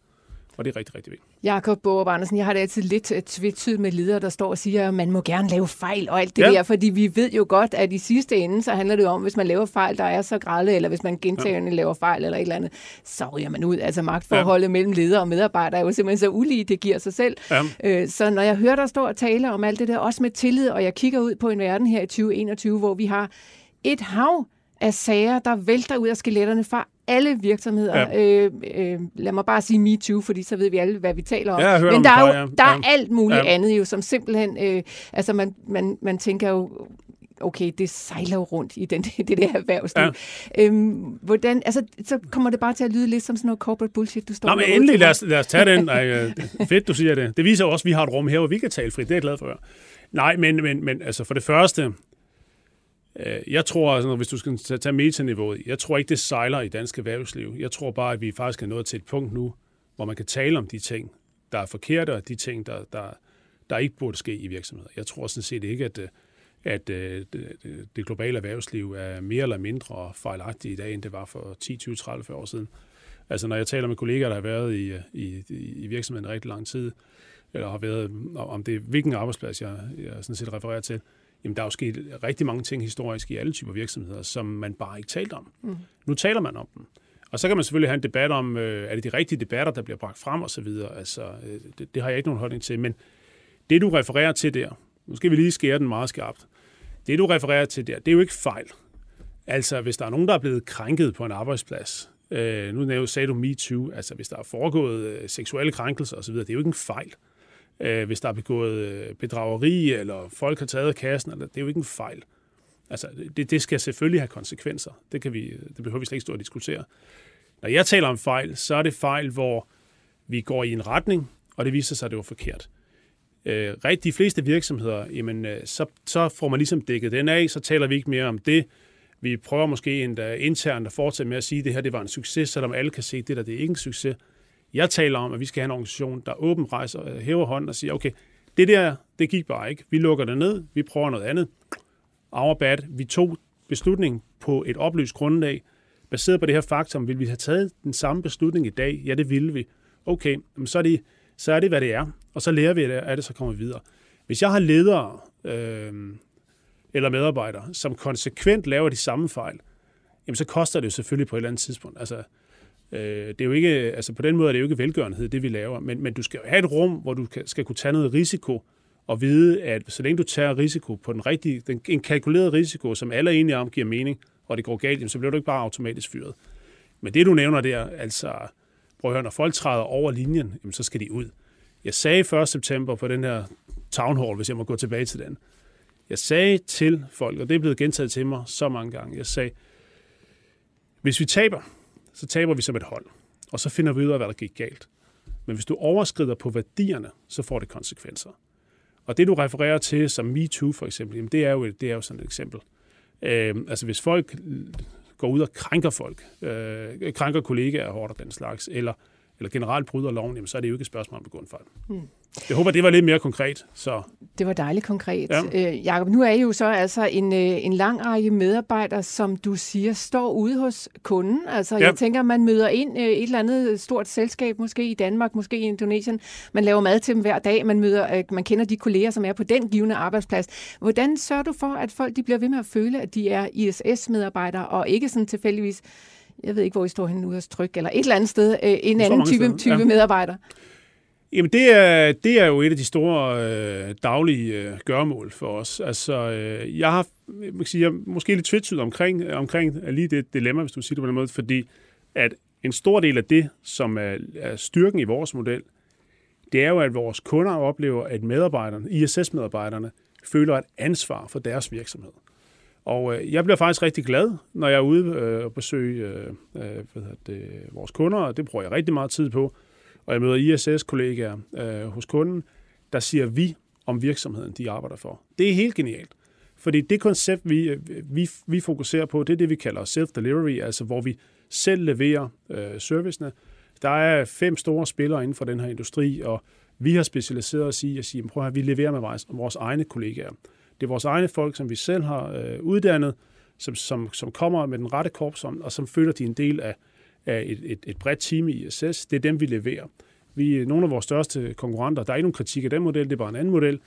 Og det er rigtig, rigtig vigtigt. Jakob Borup Andersen, jeg har det altid lidt øh, tvetydigt med ledere, der står og siger, at man må gerne lave fejl og alt det Ja. der, fordi vi ved jo godt, at i sidste ende, så handler det om, hvis man laver fejl, der er så grælde, eller hvis man gentagende laver fejl eller et eller andet, så ryger man ud. Altså magtforholdet mellem leder og medarbejder er jo simpelthen så ulige, det giver sig selv. Ja. Øh, Så når jeg hører dig stå og tale om alt det der, også med tillid, og jeg kigger ud på en verden her i 2021, hvor vi har et hav af sager, der vælter ud af skeletterne fra alle virksomheder. Ja. Øh, øh, lad mig bare sige MeToo, fordi så ved vi alle, hvad vi taler om. Ja, Men om der er, jo, ja. der er Ja. alt muligt Ja. andet jo, som simpelthen... Øh, altså, man, man, man tænker jo, okay, det sejler jo rundt i den, <laughs> det der erhvervsliv. Ja. Øhm, hvordan, altså, så kommer det bare til at lyde lidt som sådan noget corporate bullshit, du står Nå, men endelig, lad os, lad os tage den. <laughs> Ej, øh, fedt, du siger det. Det viser også, at vi har et rum her, hvor vi kan tale frit. Det er jeg glad for. Nej, men, men, men altså for det første, Øh, jeg tror, altså, hvis du skal tage- metaniveauet, jeg tror ikke, det sejler i dansk erhvervsliv. Jeg tror bare, at vi faktisk er nået til et punkt nu, hvor man kan tale om de ting, der er forkerte, og de ting, der, der, der ikke burde ske i virksomheder. Jeg tror sådan set ikke, at, øh, at øh, det, globale erhvervsliv er mere eller mindre fejlagtigt i dag, end det var for 10, 20, 30, 40 år siden. Altså når jeg taler med kollegaer, der har været i, i, i, virksomheden rigtig lang tid, eller har været, om det hvilken arbejdsplads, jeg, jeg sådan set refererer til, jamen der er jo sket rigtig mange ting historisk i alle typer virksomheder, som man bare ikke talt om. Mm. Nu taler man om dem. Og så kan man selvfølgelig have en debat om, øh, er det de rigtige debatter, der bliver bragt frem og så videre. Altså, øh, det, det har jeg ikke nogen holdning til. Men det, du refererer til der, nu skal vi lige skære den meget skarpt. Det, du refererer til der, det er jo ikke fejl. Altså, hvis der er nogen, der er blevet krænket på en arbejdsplads, øh, nu sagde du MeToo, altså hvis der er foregået øh, seksuelle krænkelser osv., det er jo ikke en fejl. Øh, hvis der er begået øh, bedrageri, eller folk har taget kassen, eller, det er jo ikke en fejl. Altså, det, det skal selvfølgelig have konsekvenser. Det, kan vi, det behøver vi slet ikke stå og diskutere. Når jeg taler om fejl, så er det fejl, hvor vi går i en retning, og det viser sig, at det var forkert. Øh, rigtig de fleste virksomheder, jamen, øh, så, så får man ligesom dækket den af, så taler vi ikke mere om det. Vi prøver måske endda internt at fortsætte med at sige, at det her det var en succes, selvom alle kan se, at det der det er ikke en succes. Jeg taler om, at vi skal have en organisation, der åbent rejser, øh, hæver hånden og siger, okay, det der, det gik bare ikke. Vi lukker det ned, vi prøver noget andet. Our bad. Vi tog beslutningen på et oplyst grundlag. Baseret på det her faktum, vil vi have taget den samme beslutning i dag? Ja, det ville vi. Okay, så er det, så er det hvad det er. Og så lærer vi af det, så kommer vi videre. Hvis jeg har ledere øh, eller medarbejdere, som konsekvent laver de samme fejl, jamen så koster det jo selvfølgelig på et eller andet tidspunkt. Altså, øh, det er jo ikke, altså på den måde er det jo ikke velgørenhed, det vi laver, men, men du skal have et rum, hvor du skal kunne tage noget risiko, og vide, at så længe du tager risiko på den rigtige, den, en kalkuleret risiko, som alle er enige om giver mening, og det går galt, så bliver du ikke bare automatisk fyret. Men det, du nævner der, altså, prøv at høre, når folk træder over linjen, jamen, så skal de ud. Jeg sagde 1. september på den her town hall, hvis jeg må gå tilbage til den, jeg sagde til folk, og det er blevet gentaget til mig så mange gange, jeg sagde, hvis vi taber, så taber vi som et hold, og så finder vi ud af, hvad der gik galt. Men hvis du overskrider på værdierne, så får det konsekvenser. Og det, du refererer til som MeToo for eksempel, jamen, det, er jo, det er jo sådan et eksempel. Øh, altså hvis folk går ud og krænker folk, øh, krænker kollegaer hårdt og den slags, eller, eller generelt bryder loven, jamen, så er det jo ikke et spørgsmål om at begå en fejl. Hmm. Jeg håber, det var lidt mere konkret. Så Det var dejligt konkret. Ja. Øh, Jacob, nu er I jo så altså en, øh, en lang række medarbejdere, som du siger, står ude hos kunden. Altså, ja. jeg tænker, man møder ind øh, et eller andet stort selskab, måske i Danmark, måske i Indonesien. Man laver mad til dem hver dag. Man, møder, øh, man kender de kolleger, som er på den givende arbejdsplads. Hvordan sørger du for, at folk de bliver ved med at føle, at de er ISS-medarbejdere, og ikke sådan tilfældigvis jeg ved ikke, hvor I står henne ude hos Tryk, eller et eller andet sted, øh, en anden type, steder, type ja. medarbejder. Jamen, det er, det er jo et af de store øh, daglige øh, gørmål for os. Altså, øh, jeg har man kan sige, jeg er måske lidt tvetydig omkring, omkring lige det dilemma, hvis du siger det på den måde, fordi at en stor del af det, som er, er styrken i vores model, det er jo, at vores kunder oplever, at medarbejderne, ISS-medarbejderne, føler et ansvar for deres virksomhed. Og øh, jeg bliver faktisk rigtig glad, når jeg er ude øh, og besøge øh, øh hvad det, vores kunder, og det bruger jeg rigtig meget tid på. Og jeg møder ISS-kollegaer øh, hos kunden, der siger vi om virksomheden, de arbejder for. Det er helt genialt. Fordi det koncept, vi, øh, vi, vi fokuserer på, det er det, vi kalder self-delivery, altså hvor vi selv leverer øh, servicene. Der er fem store spillere inden for den her industri, og vi har specialiseret os i at sige, prøv at vi leverer med vores, vores egne kollegaer. Det er vores egne folk, som vi selv har øh, uddannet, som, som, som kommer med den rette korps, og som føler, de er en del af, af et, et, et bredt team i ISS. Det er dem, vi leverer. Vi, øh, nogle af vores største konkurrenter, der er ikke nogen kritik af den model, det er bare en anden model,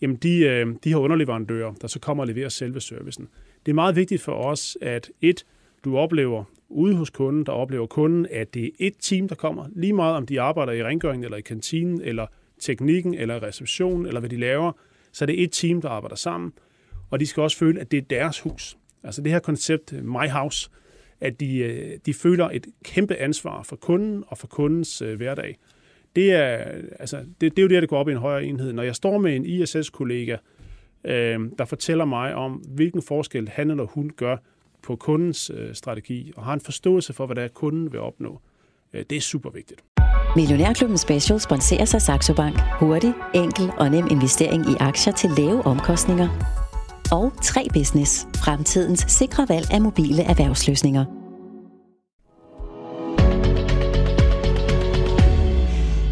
jamen de, øh, de har underleverandører, der så kommer og leverer selve servicen. Det er meget vigtigt for os, at et, du oplever ude hos kunden, der oplever kunden, at det er et team, der kommer, lige meget om de arbejder i rengøringen, eller i kantinen, eller teknikken, eller receptionen, eller hvad de laver, så er det et team, der arbejder sammen, og de skal også føle, at det er deres hus. Altså det her koncept, øh, My House, at de, øh, de føler et kæmpe ansvar for kunden og for kundens øh, hverdag. Det er, altså, det, det er jo det, der går op i en højere enhed. Når jeg står med en ISS-kollega, øh, der fortæller mig om, hvilken forskel han eller hun gør på kundens øh, strategi, og har en forståelse for, hvad der er, kunden vil opnå, øh, det er super vigtigt. Millionærklubben Special sponserer sig Saxo Bank. Hurtig, enkel og nem investering i aktier til lave omkostninger. Og 3 Business. Fremtidens sikre valg af mobile erhvervsløsninger.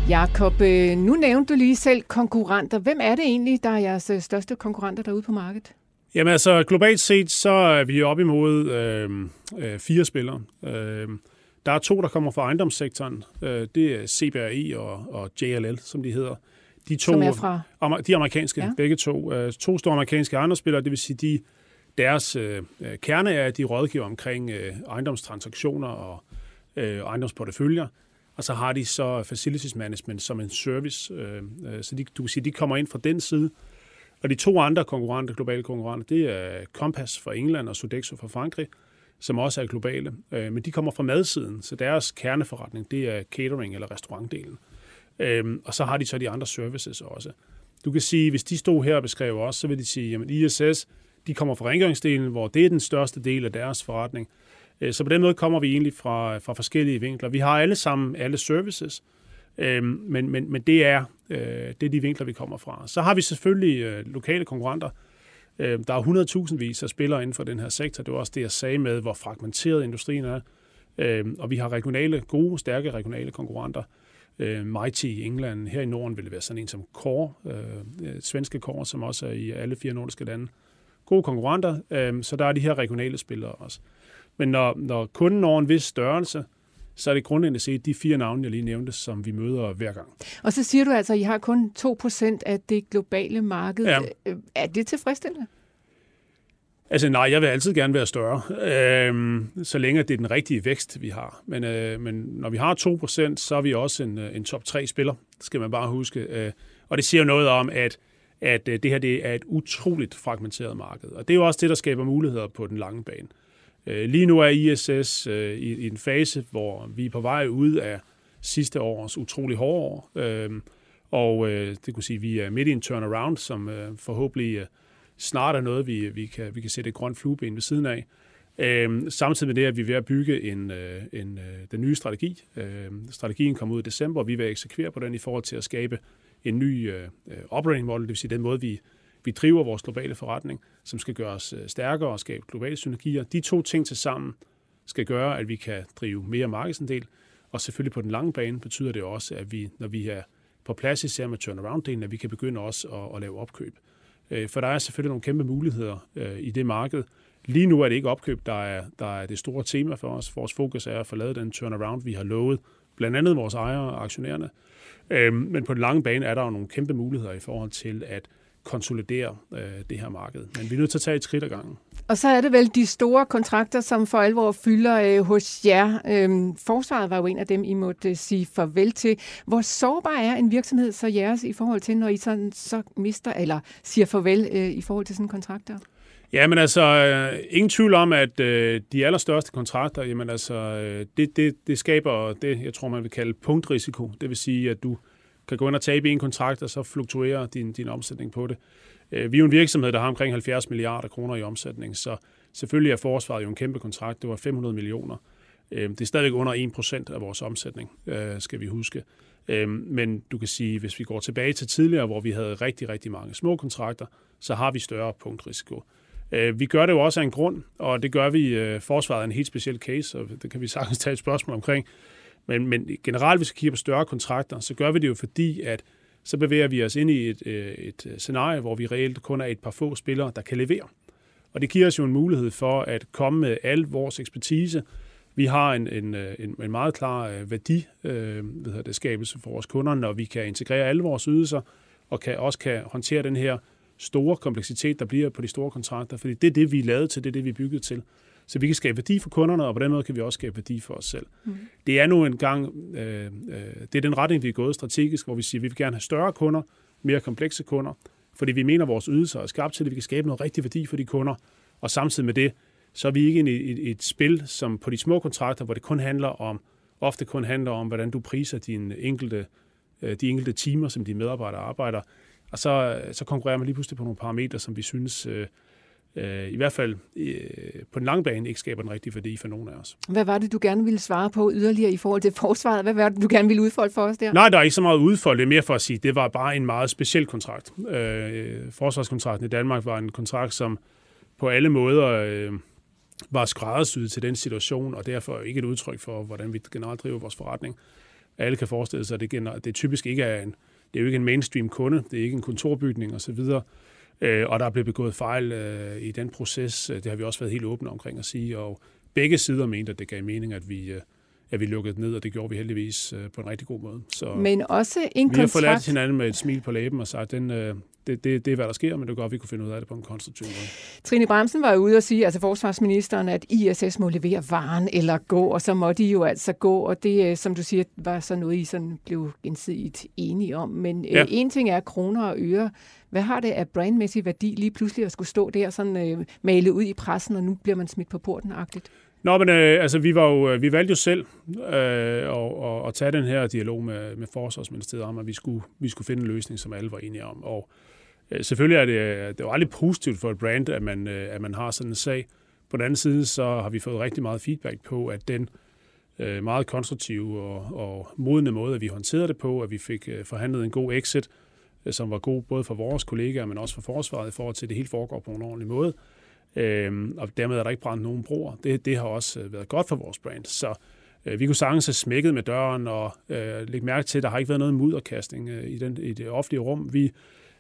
Jakob, øh, nu nævnte du lige selv konkurrenter. Hvem er det egentlig, der er jeres øh, største konkurrenter derude på markedet? Jamen altså, globalt set, så er vi op imod øh, øh, fire spillere. Øh, der er to, der kommer fra ejendomssektoren. Øh, det er CBRI og, og JLL, som de hedder. De to, som er fra? De er amerikanske, ja. begge to. Øh, to store amerikanske ejendomsspillere, det vil sige, de, deres øh, kerne er, at de rådgiver omkring øh, ejendomstransaktioner og øh, ejendomsporteføljer. Og så har de så facilities management som en service. Øh, øh, så de, du kan sige, de kommer ind fra den side. Og de to andre konkurrenter, globale konkurrenter, det er Compass fra England og Sodexo fra Frankrig, som også er globale. Øh, men de kommer fra madsiden, så deres kerneforretning, det er catering eller restaurantdelen. Øh, og så har de så de andre services også. Du kan sige, hvis de stod her og beskrev os, så vil de sige, at ISS, de kommer fra rengøringsdelen, hvor det er den største del af deres forretning. Øh, så på den måde kommer vi egentlig fra, fra forskellige vinkler. Vi har alle sammen alle services, øh, men, men, men det, er, det er de vinkler, vi kommer fra. Så har vi selvfølgelig lokale konkurrenter. Øhm, der er 100.000 vis af spillere inden for den her sektor. Det var også det, jeg sagde med, hvor fragmenteret industrien er. Øh, og vi har regionale, gode, stærke regionale konkurrenter. Øhm, Mighty i England. Her i Norden vil det være sådan en som Core, øh, øh, svenske Core, som også er i alle fire nordiske lande. Gode konkurrenter, øhm, så der er de her regionale spillere også. Men når, når kunden når en vis størrelse, så er det grundlæggende set de fire navne, jeg lige nævnte, som vi møder hver gang. Og så siger du altså, at I har kun 2% af det globale marked. Ja. Øh, er det tilfredsstillende? Altså nej, jeg vil altid gerne være større, øh, så længe det er den rigtige vækst, vi har. Men, øh, men når vi har 2%, så er vi også en, øh, en top 3-spiller, skal man bare huske. Øh, og det siger jo noget om, at, at det her det er et utroligt fragmenteret marked. Og det er jo også det, der skaber muligheder på den lange bane. Øh, Øh, lige nu er ISS øh, i, en fase, hvor vi er på vej ud af sidste års utrolig hårde år. Øhm, og øh, det kunne sige, at vi er midt i en turnaround, som forhåbentlig snart er noget, vi, vi, kan, vi kan sætte et grønt flueben ved siden af. Øh, samtidig med det, at vi er ved at bygge en, en, den nye strategi. Øh, strategien kom ud i december, og vi vil eksekvere på den i forhold til at skabe en ny øh, operating model, det vil sige den måde, vi vi driver vores globale forretning, som skal gøre os øh, stærkere og skabe globale synergier. De to ting til sammen skal gøre, at vi kan drive mere markedsandel, og selvfølgelig på den lange bane betyder det også, at vi, når vi er på plads især med turnaround-delen, at vi kan begynde også at, at lave opkøb. Øh, for der er selvfølgelig nogle kæmpe muligheder øh, i det marked. Lige nu er det ikke opkøb, der er, der er det store tema for os. Vores fokus er at få lavet den turnaround, vi har lovet, blandt andet vores ejere og aktionærerne. Men på den lange bane er der jo nogle kæmpe muligheder i forhold til at konsolidere øh, det her marked. Men vi er nødt til at tage et skridt ad gangen. Og så er det vel de store kontrakter, som for alvor fylder øh, hos jer. Øhm, forsvaret var jo en af dem, I måtte øh, sige farvel til. Hvor sårbar er en virksomhed så jeres i forhold til, når I sådan, så mister eller siger farvel øh, i forhold til sådan kontrakter? Ja, men altså, øh, ingen tvivl om, at øh, de allerstørste kontrakter, jamen altså, øh, det, det, det skaber det, jeg tror, man vil kalde punktrisiko. Det vil sige, at du kan gå ind og tabe en kontrakt, og så fluktuerer din, din omsætning på det. Øh, vi er jo en virksomhed, der har omkring 70 milliarder kroner i omsætning, så selvfølgelig er forsvaret jo en kæmpe kontrakt. Det var 500 millioner. Øh, det er stadigvæk under 1% af vores omsætning, øh, skal vi huske. Men du kan sige, hvis vi går tilbage til tidligere, hvor vi havde rigtig, rigtig mange små kontrakter, så har vi større punktrisiko. Vi gør det jo også af en grund, og det gør vi. Forsvaret er en helt speciel case, og det kan vi sagtens tage et spørgsmål omkring. Men, men generelt, hvis vi kigger på større kontrakter, så gør vi det jo fordi, at så bevæger vi os ind i et, øh, et øh, scenarie, hvor vi reelt kun er et par få spillere, der kan levere. Og det giver os jo en mulighed for at komme med al vores ekspertise. Vi har en, en, øh, en, en meget klar værdi, øh, hvad det, skabelse for vores kunder, når vi kan integrere alle vores ydelser, og kan, også kan håndtere den her store kompleksitet, der bliver på de store kontrakter, fordi det er det, vi er lavet til, det er det, vi er bygget til. Så vi kan skabe værdi for kunderne, og på den måde kan vi også skabe værdi for os selv. Mm. Det er nu en gang, øh, øh, det er den retning, vi er gået strategisk, hvor vi siger, at vi vil gerne have større kunder, mere komplekse kunder, fordi vi mener, at vores ydelser er skabt til, at vi kan skabe noget rigtig værdi for de kunder, og samtidig med det, så er vi ikke i et, et spil, som på de små kontrakter, hvor det kun handler om, ofte kun handler om, hvordan du priser dine enkelte, øh, de enkelte timer, som dine medarbejdere arbejder. Og så, så konkurrerer man lige pludselig på nogle parametre, som vi synes øh, øh, i hvert fald øh, på den lange bane ikke skaber den rigtige værdi for nogen af os. Hvad var det, du gerne ville svare på yderligere i forhold til forsvaret? Hvad var det, du gerne ville udfolde for os der? Nej, der er ikke så meget udfolde. Det er mere for at sige, det var bare en meget speciel kontrakt. Øh, forsvarskontrakten i Danmark var en kontrakt, som på alle måder øh, var skræddersyet til den situation, og derfor ikke et udtryk for, hvordan vi generelt driver vores forretning. Alle kan forestille sig, at det, det typisk ikke er en det er jo ikke en mainstream kunde, det er ikke en kontorbygning osv., øh, og der er blevet begået fejl øh, i den proces. Det har vi også været helt åbne omkring at sige, og begge sider mente, at det gav mening, at vi, øh, at vi lukkede ned, og det gjorde vi heldigvis på en rigtig god måde. Så Men også en vi kontrakt... Vi har forladt hinanden med et smil på læben og sagt, at den, det, det, det er, hvad der sker, men det er godt, at vi kunne finde ud af det på en konstruktiv måde. Trine Bremsen var ude og sige, altså forsvarsministeren, at ISS må levere varen eller gå, og så må de jo altså gå, og det, øh, som du siger, var så noget, I sådan blev gensidigt enige om. Men øh, ja. øh, en ting er kroner og øre. Hvad har det af brandmæssig værdi lige pludselig at skulle stå der sådan øh, malet ud i pressen, og nu bliver man smidt på porten-agtigt? Nå, men øh, altså, vi, var jo, øh, vi valgte jo selv øh, at, at, at tage den her dialog med, med Forsvarsministeriet om, at vi skulle, vi skulle finde en løsning, som alle var enige om. Og Øh, Øh, selvfølgelig er det, øh, det er jo aldrig positivt for et brand, at man, øh, at man har sådan en sag. På den anden side, så har vi fået rigtig meget feedback på, at den meget konstruktive og, og modne måde, at vi håndterede det på, at vi fik forhandlet en god exit, som var god både for vores kollegaer, men også for forsvaret i forhold til, at det hele foregår på en ordentlig måde. Øhm, og dermed er der ikke brændt nogen broer. Det, det har også været godt for vores brand. Så øh, vi kunne sagtens have smækket med døren og øh, lægge mærke til, at der har ikke været noget mudderkastning øh, i, den, i det offentlige rum. Vi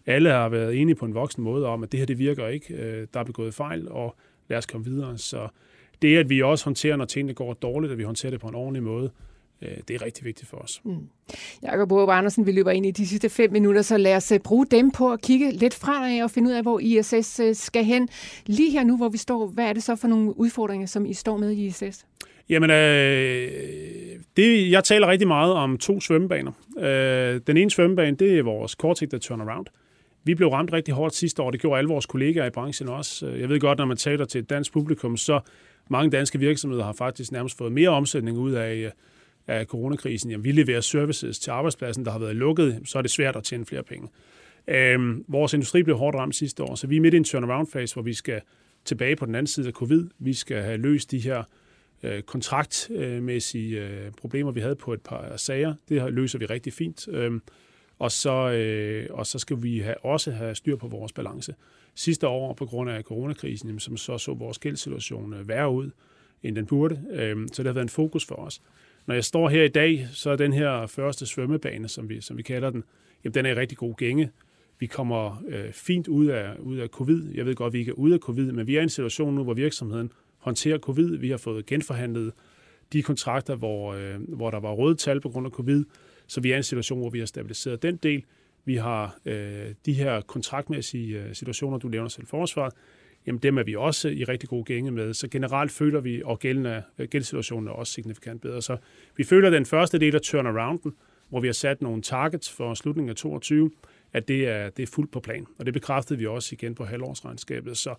alle har været enige på en voksen måde om, at det her det virker ikke, øh, der er begået fejl, og lad os komme videre. Så det, at vi også håndterer, når tingene går dårligt, at vi håndterer det på en ordentlig måde, øh, det er rigtig vigtigt for os. Mm. Jakob Borup Andersen, vi løber ind i de sidste fem minutter, så lad os øh, bruge dem på at kigge lidt fremad og finde ud af, hvor ISS skal hen. Lige her nu, hvor vi står, hvad er det så for nogle udfordringer, som I står med i ISS? Jamen, øh, det, jeg taler rigtig meget om to svømmebaner. Øh, den ene svømmebane, det er vores kortsigtede turnaround. Vi blev ramt rigtig hårdt sidste år, det gjorde alle vores kollegaer i branchen også. Øh, jeg ved godt, når man taler til et dansk publikum, så mange danske virksomheder har faktisk nærmest fået mere omsætning ud af, øh, af coronakrisen. Jamen, vi leverer services til arbejdspladsen, der har været lukket, så er det svært at tjene flere penge. Øhm, vores industri blev hårdt ramt sidste år, så vi er midt i en turnaround-fase, hvor vi skal tilbage på den anden side af covid. Vi skal have løst de her øh, kontraktmæssige øh, problemer, vi havde på et par sager. Det løser vi rigtig fint. Øhm, og så, øh, og så skal vi have, også have styr på vores balance. Sidste år, på grund af coronakrisen, jamen, som så så vores gældssituation øh, værre ud, end den burde. Øh, så det har været en fokus for os. Når jeg står her i dag, så er den her første svømmebane, som vi, som vi kalder den, jamen, den er i rigtig god gænge. Vi kommer øh, fint ud af, ud af covid. Jeg ved godt, at vi ikke er ude af covid, men vi er i en situation nu, hvor virksomheden håndterer covid. Vi har fået genforhandlet de kontrakter, hvor, øh, hvor der var røde tal på grund af covid. Så vi er i en situation, hvor vi har stabiliseret den del. Vi har øh, de her kontraktmæssige øh, situationer, du nævner selv forsvaret, jamen dem er vi også i rigtig gode gænge med. Så generelt føler vi, og gældende, øh, gældssituationen er også signifikant bedre. Så vi føler den første del af turnarounden, hvor vi har sat nogle targets for slutningen af 22, at det er, det er fuldt på plan. Og det bekræftede vi også igen på halvårsregnskabet. Så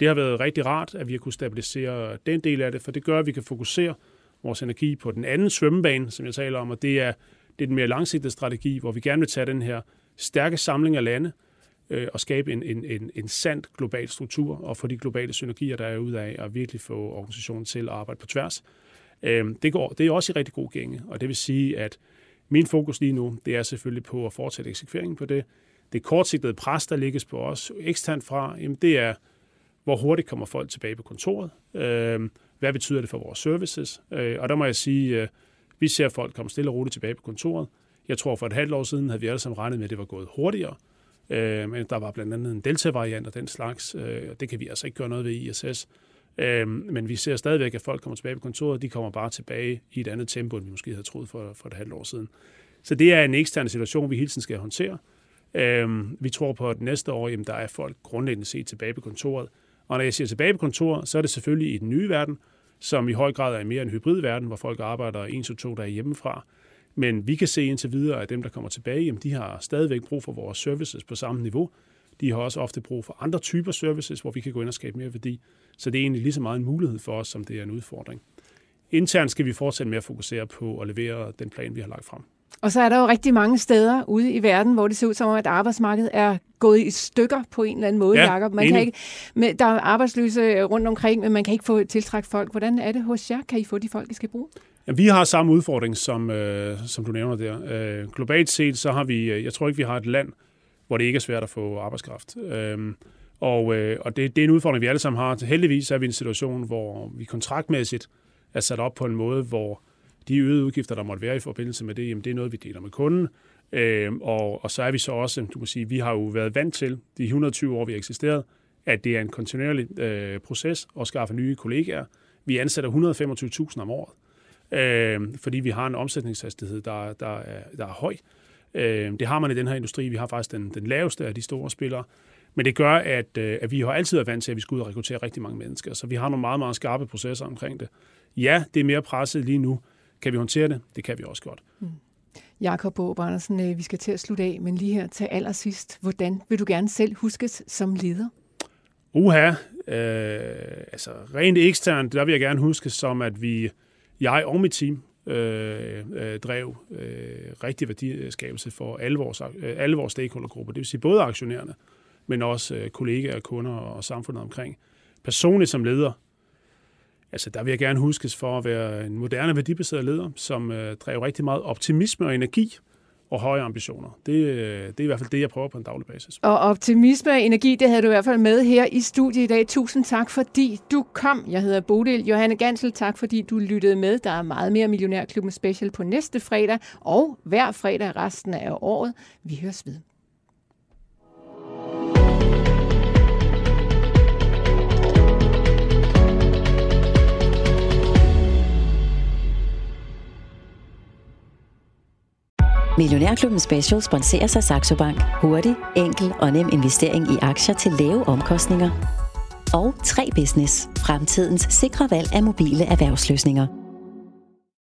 Det har været rigtig rart, at vi har kunnet stabilisere den del af det, for det gør, at vi kan fokusere vores energi på den anden svømmebane, som jeg taler om, og det er, det er den mere langsigtede strategi, hvor vi gerne vil tage den her stærke samling af lande øh, og skabe en, en, en, en sand global struktur og få de globale synergier, der er ud af, og virkelig få organisationen til at arbejde på tværs. Øh, det, går, det er også i rigtig god gænge, og det vil sige, at min fokus lige nu, det er selvfølgelig på at fortsætte eksekveringen på det. Det kortsigtede pres, der ligges på os eksternt fra, jamen det er, hvor hurtigt kommer folk tilbage på kontoret. Øh, hvad betyder det for vores services? Øh, og der må jeg sige, øh, vi ser folk komme stille og roligt tilbage på kontoret. Jeg tror, for et halvt år siden havde vi alle sammen regnet med, at det var gået hurtigere. Øh, men der var blandt andet en delta-variant og den slags, øh, og det kan vi altså ikke gøre noget ved i ISS. Øh, men vi ser stadigvæk, at folk kommer tilbage på kontoret, de kommer bare tilbage i et andet tempo, end vi måske havde troet for, for et halvt år siden. Så det er en ekstern situation, vi hele tiden skal håndtere. Øh, vi tror på, at næste år, jamen, der er folk grundlæggende set tilbage på kontoret. Og når jeg siger tilbage på kontoret, så er det selvfølgelig i den nye verden, som i høj grad er mere en hybridverden, hvor folk arbejder en til to dage hjemmefra. Men vi kan se indtil videre, at dem, der kommer tilbage, jamen, de har stadigvæk brug for vores services på samme niveau. De har også ofte brug for andre typer services, hvor vi kan gå ind og skabe mere værdi. Så det er egentlig lige så meget en mulighed for os, som det er en udfordring. Internt skal vi fortsætte med at fokusere på at levere den plan, vi har lagt frem. Og så er der jo rigtig mange steder ude i verden, hvor det ser ud som om, at arbejdsmarkedet er gået i stykker på en eller anden måde, ja, Jacob. Man kan ikke, med, der er arbejdsløse rundt omkring, men man kan ikke få tiltrækket folk. Hvordan er det hos jer? Kan I få de folk, I skal bruge? Ja, vi har samme udfordring, som, øh, som du nævner der. Øh, globalt set, så har vi, øh, jeg tror ikke, vi har et land, hvor det ikke er svært at få arbejdskraft. Øh, og øh, og det, det er en udfordring, vi alle sammen har. Heldigvis er vi i en situation, hvor vi kontraktmæssigt er sat op på en måde, hvor de øgede udgifter, der måtte være i forbindelse med det, jamen det er noget, vi deler med kunden. Øh, og, og så er vi så også, du kan sige, vi har jo været vant til, de 120 år, vi har eksisteret, at det er en kontinuerlig øh, proces at skaffe nye kollegaer. Vi ansætter 125.000 om året, øh, fordi vi har en omsætningshastighed, der, der, er, der er høj. Øh, det har man i den her industri. Vi har faktisk den, den laveste af de store spillere. Men det gør, at, øh, at vi har altid været vant til, at vi skal ud og rekruttere rigtig mange mennesker. Så vi har nogle meget, meget skarpe processer omkring det. Ja, det er mere presset lige nu, kan vi håndtere det? Det kan vi også godt. Mm. Jakob Båb Andersen, øh, vi skal til at slutte af, men lige her til allersidst. Hvordan vil du gerne selv huskes som leder? Uha, øh, altså rent eksternt, der vil jeg gerne huske som, at vi, jeg og mit team, øh, øh, drev øh, rigtig værdiskabelse for alle vores, øh, alle vores stakeholdergrupper. Det vil sige både aktionærerne, men også øh, kollegaer, kunder og samfundet omkring. Personligt som leder, Altså, der vil jeg gerne huskes for at være en moderne værdibaseret leder, som øh, drev rigtig meget optimisme og energi og høje ambitioner. Det, øh, det er i hvert fald det, jeg prøver på en daglig basis. Og optimisme og energi, det havde du i hvert fald med her i studiet i dag. Tusind tak, fordi du kom. Jeg hedder Bodil Johanne Gansel. Tak, fordi du lyttede med. Der er meget mere Millionærklubben Special på næste fredag, og hver fredag resten af året. Vi høres ved. Millionærklubben Special sponserer sig Saxo Bank. Hurtig, enkel og nem investering i aktier til lave omkostninger. Og 3 Business. Fremtidens sikre valg af mobile erhvervsløsninger.